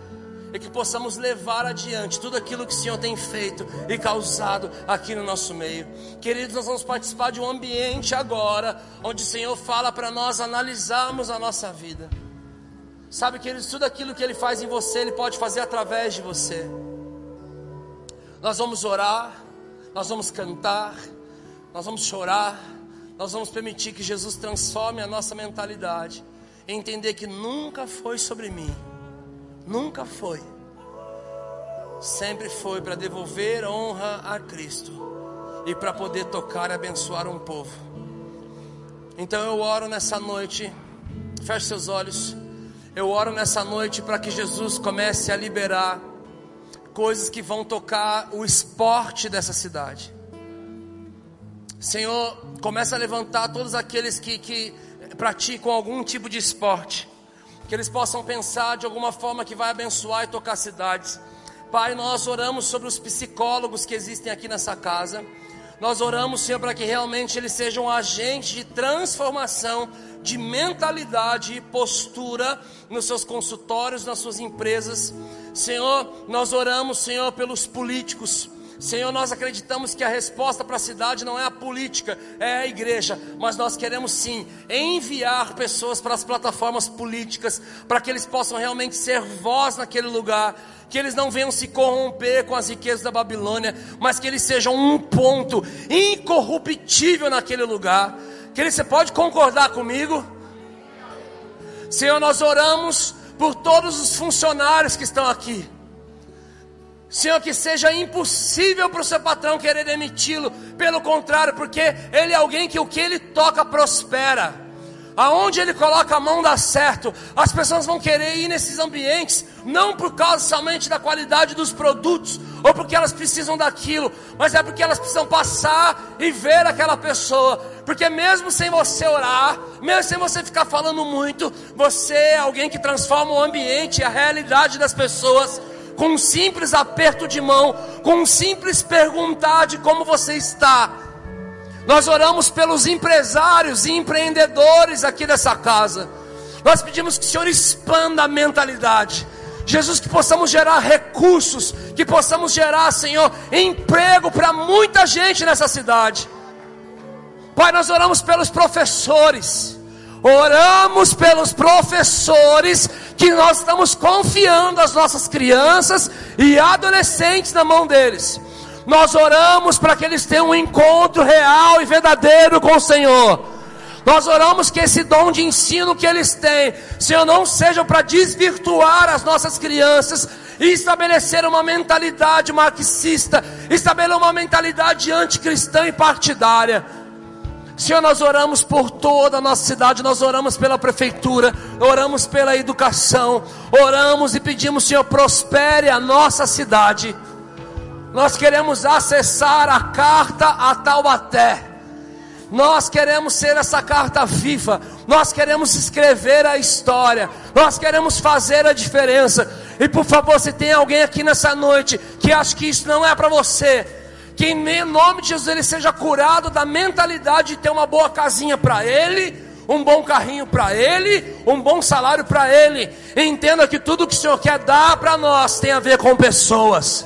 e que possamos levar adiante tudo aquilo que o Senhor tem feito e causado aqui no nosso meio. Queridos, nós vamos participar de um ambiente agora onde o Senhor fala para nós analisarmos a nossa vida. Sabe, queridos, tudo aquilo que Ele faz em você, Ele pode fazer através de você. Nós vamos orar, nós vamos cantar, nós vamos chorar, nós vamos permitir que Jesus transforme a nossa mentalidade, entender que nunca foi sobre mim Nunca foi. Sempre foi para devolver honra a Cristo e para poder tocar e abençoar um povo. Então eu oro nessa noite, feche seus olhos. Eu oro nessa noite para que Jesus comece a liberar coisas que vão tocar o esporte dessa cidade. Senhor, começa a levantar todos aqueles que, que praticam algum tipo de esporte que eles possam pensar de alguma forma que vai abençoar e tocar cidades. Pai, nós oramos sobre os psicólogos que existem aqui nessa casa. Nós oramos, Senhor, para que realmente eles sejam agentes de transformação de mentalidade e postura nos seus consultórios, nas suas empresas. Senhor, nós oramos, Senhor, pelos políticos Senhor, nós acreditamos que a resposta para a cidade não é a política, é a igreja, mas nós queremos sim enviar pessoas para as plataformas políticas, para que eles possam realmente ser voz naquele lugar, que eles não venham se corromper com as riquezas da Babilônia, mas que eles sejam um ponto incorruptível naquele lugar. Que você pode concordar comigo? Senhor, nós oramos por todos os funcionários que estão aqui. Senhor, que seja impossível para o seu patrão querer demiti-lo, pelo contrário, porque ele é alguém que o que ele toca prospera. Aonde ele coloca a mão dá certo. As pessoas vão querer ir nesses ambientes, não por causa somente da qualidade dos produtos, ou porque elas precisam daquilo, mas é porque elas precisam passar e ver aquela pessoa. Porque mesmo sem você orar, mesmo sem você ficar falando muito, você é alguém que transforma o ambiente e a realidade das pessoas com um simples aperto de mão, com um simples perguntar de como você está. Nós oramos pelos empresários e empreendedores aqui dessa casa. Nós pedimos que o Senhor expanda a mentalidade. Jesus, que possamos gerar recursos, que possamos gerar, Senhor, emprego para muita gente nessa cidade. Pai, nós oramos pelos professores. Oramos pelos professores que nós estamos confiando as nossas crianças e adolescentes na mão deles. Nós oramos para que eles tenham um encontro real e verdadeiro com o Senhor. Nós oramos que esse dom de ensino que eles têm, Senhor, não seja para desvirtuar as nossas crianças e estabelecer uma mentalidade marxista, estabelecer uma mentalidade anticristã e partidária. Senhor, nós oramos por toda a nossa cidade, nós oramos pela prefeitura, oramos pela educação, oramos e pedimos, Senhor, prospere a nossa cidade. Nós queremos acessar a carta a Taubaté. Nós queremos ser essa carta viva. Nós queremos escrever a história. Nós queremos fazer a diferença. E por favor, se tem alguém aqui nessa noite que acha que isso não é para você, que em nome de Jesus ele seja curado da mentalidade de ter uma boa casinha para ele, um bom carrinho para ele, um bom salário para ele. Entenda que tudo que o Senhor quer dar para nós tem a ver com pessoas.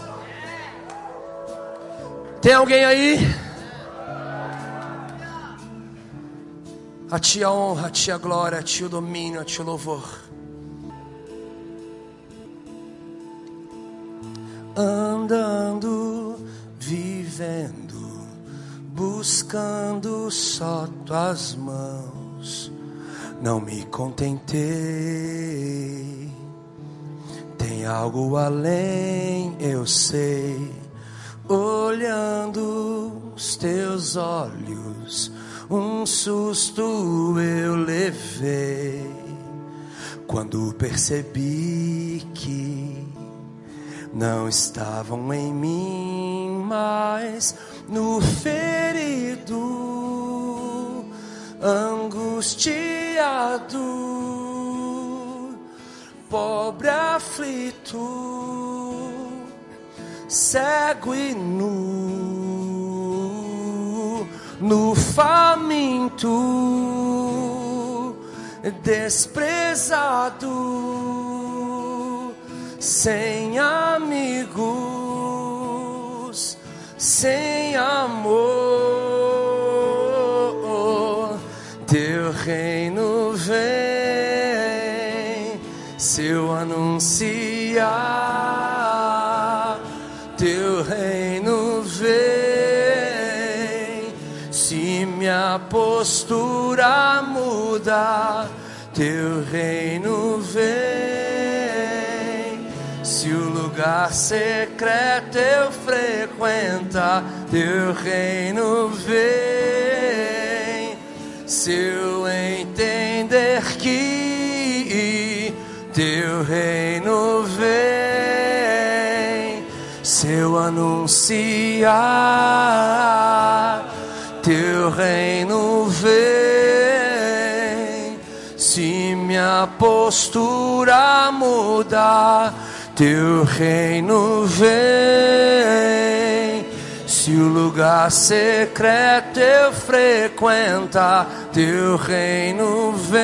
Tem alguém aí? A ti a honra, a ti a glória, a ti o domínio, a ti o louvor. Andando, vivendo, buscando só tuas mãos, não me contentei. Tem algo além, eu sei. Olhando os teus olhos um susto eu levei quando percebi que não estavam em mim, mas no ferido, angustiado, pobre aflito, cego e nu no faminto, desprezado, sem amigos, sem amor, teu reino vem, se eu anunciar, teu reino vem minha postura muda, teu reino lugar secreto eu frequentar, teu reino vem. Se eu entender que teu reino vem, se eu anunciar teu reino vem. Se minha postura mudar, teu reino vem. Se o lugar secreto eu frequentar, teu reino vem.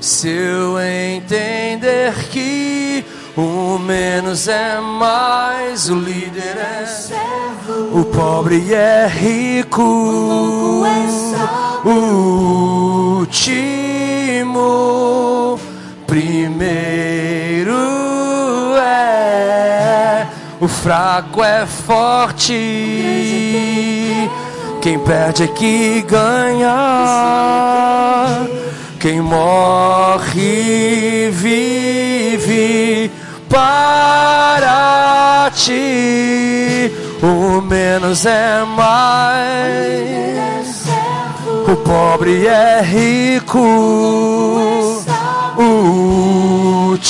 Se eu entender que o menos é mais, o líder é servo, o pobre é rico, o é o último, primeiro é, o fraco é forte, quem perde é que ganha, quem morre vive para ti. O menos é mais. O pobre é rico. Último,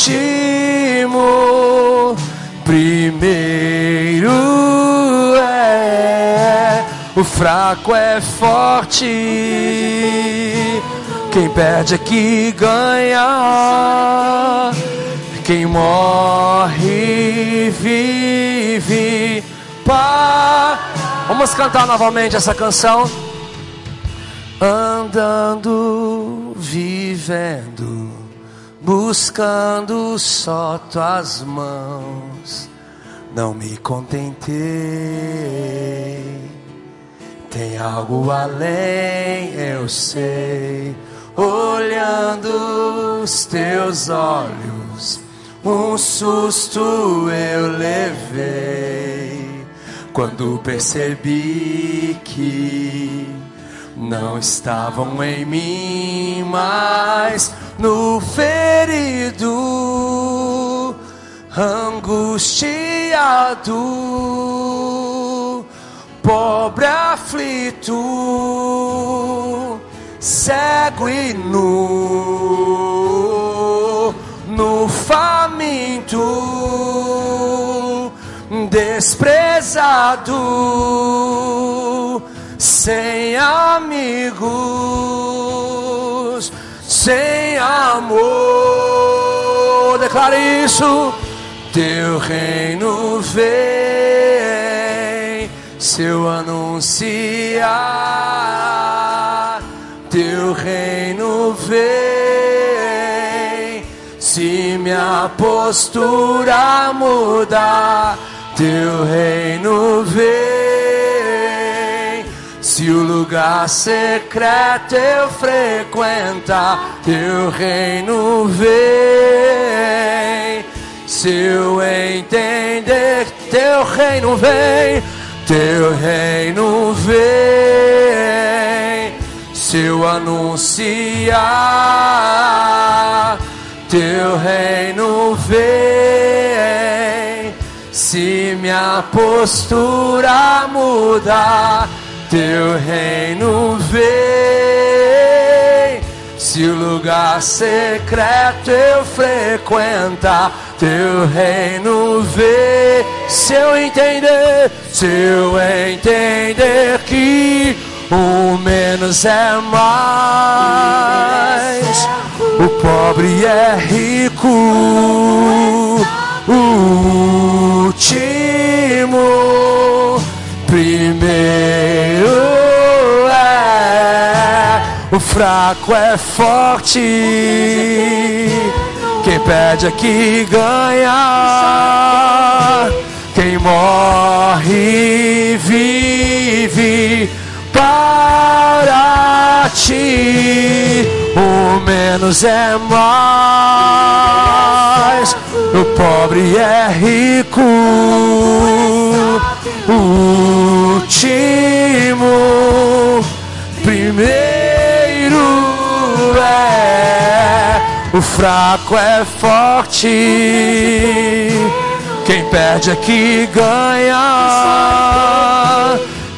primeiro é. O fraco é forte. Quem perde é que ganha. Quem morre vive para. Vamos cantar novamente essa canção. Andando, vivendo, buscando só tuas mãos. Não me contentei. Tem algo além, eu sei. Olhando os teus olhos um susto eu levei quando percebi que não estavam em mim, mas no ferido, angustiado, pobre aflito cego e nu, no faminto, desprezado, sem amigos, sem amor. Declare isso. Teu reino vem, se eu anunciar. Teu reino vem, se minha postura mudar. Teu reino vem, se o lugar secreto eu frequentar. Teu reino vem se eu entender, teu reino vem, teu reino vem. Se eu anunciar, teu reino vem. Se minha postura mudar, teu reino vem. Se o lugar secreto eu frequentar, teu reino vê. Se eu entender, se eu entender que o menos é mais, o pobre é rico, o último, primeiro é, o fraco é forte quem pede aqui ganha. Quem morre vive para ti. O menos é mais. O pobre é rico. O último primeiro é o fraco é forte. Quem perde aqui ganha.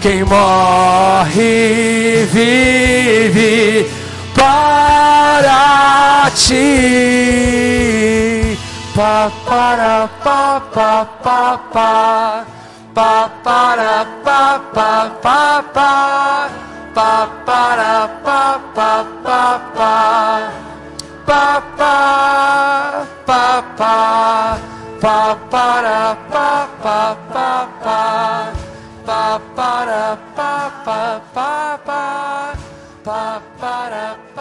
Quem morre vive para ti. Pa para pa pa pa pa pa para pa pa pa pa pa para pa pa pa pa pa pa pa pa pa para pa pa pa pa pa para pa pa pa pa pa para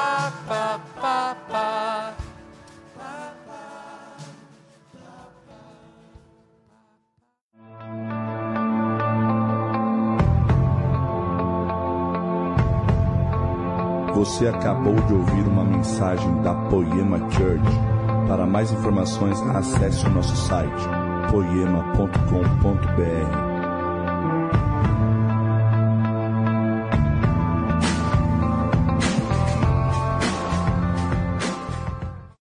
Você acabou de ouvir uma mensagem da Poema Church. Para mais informações, acesse o nosso site poema.com.br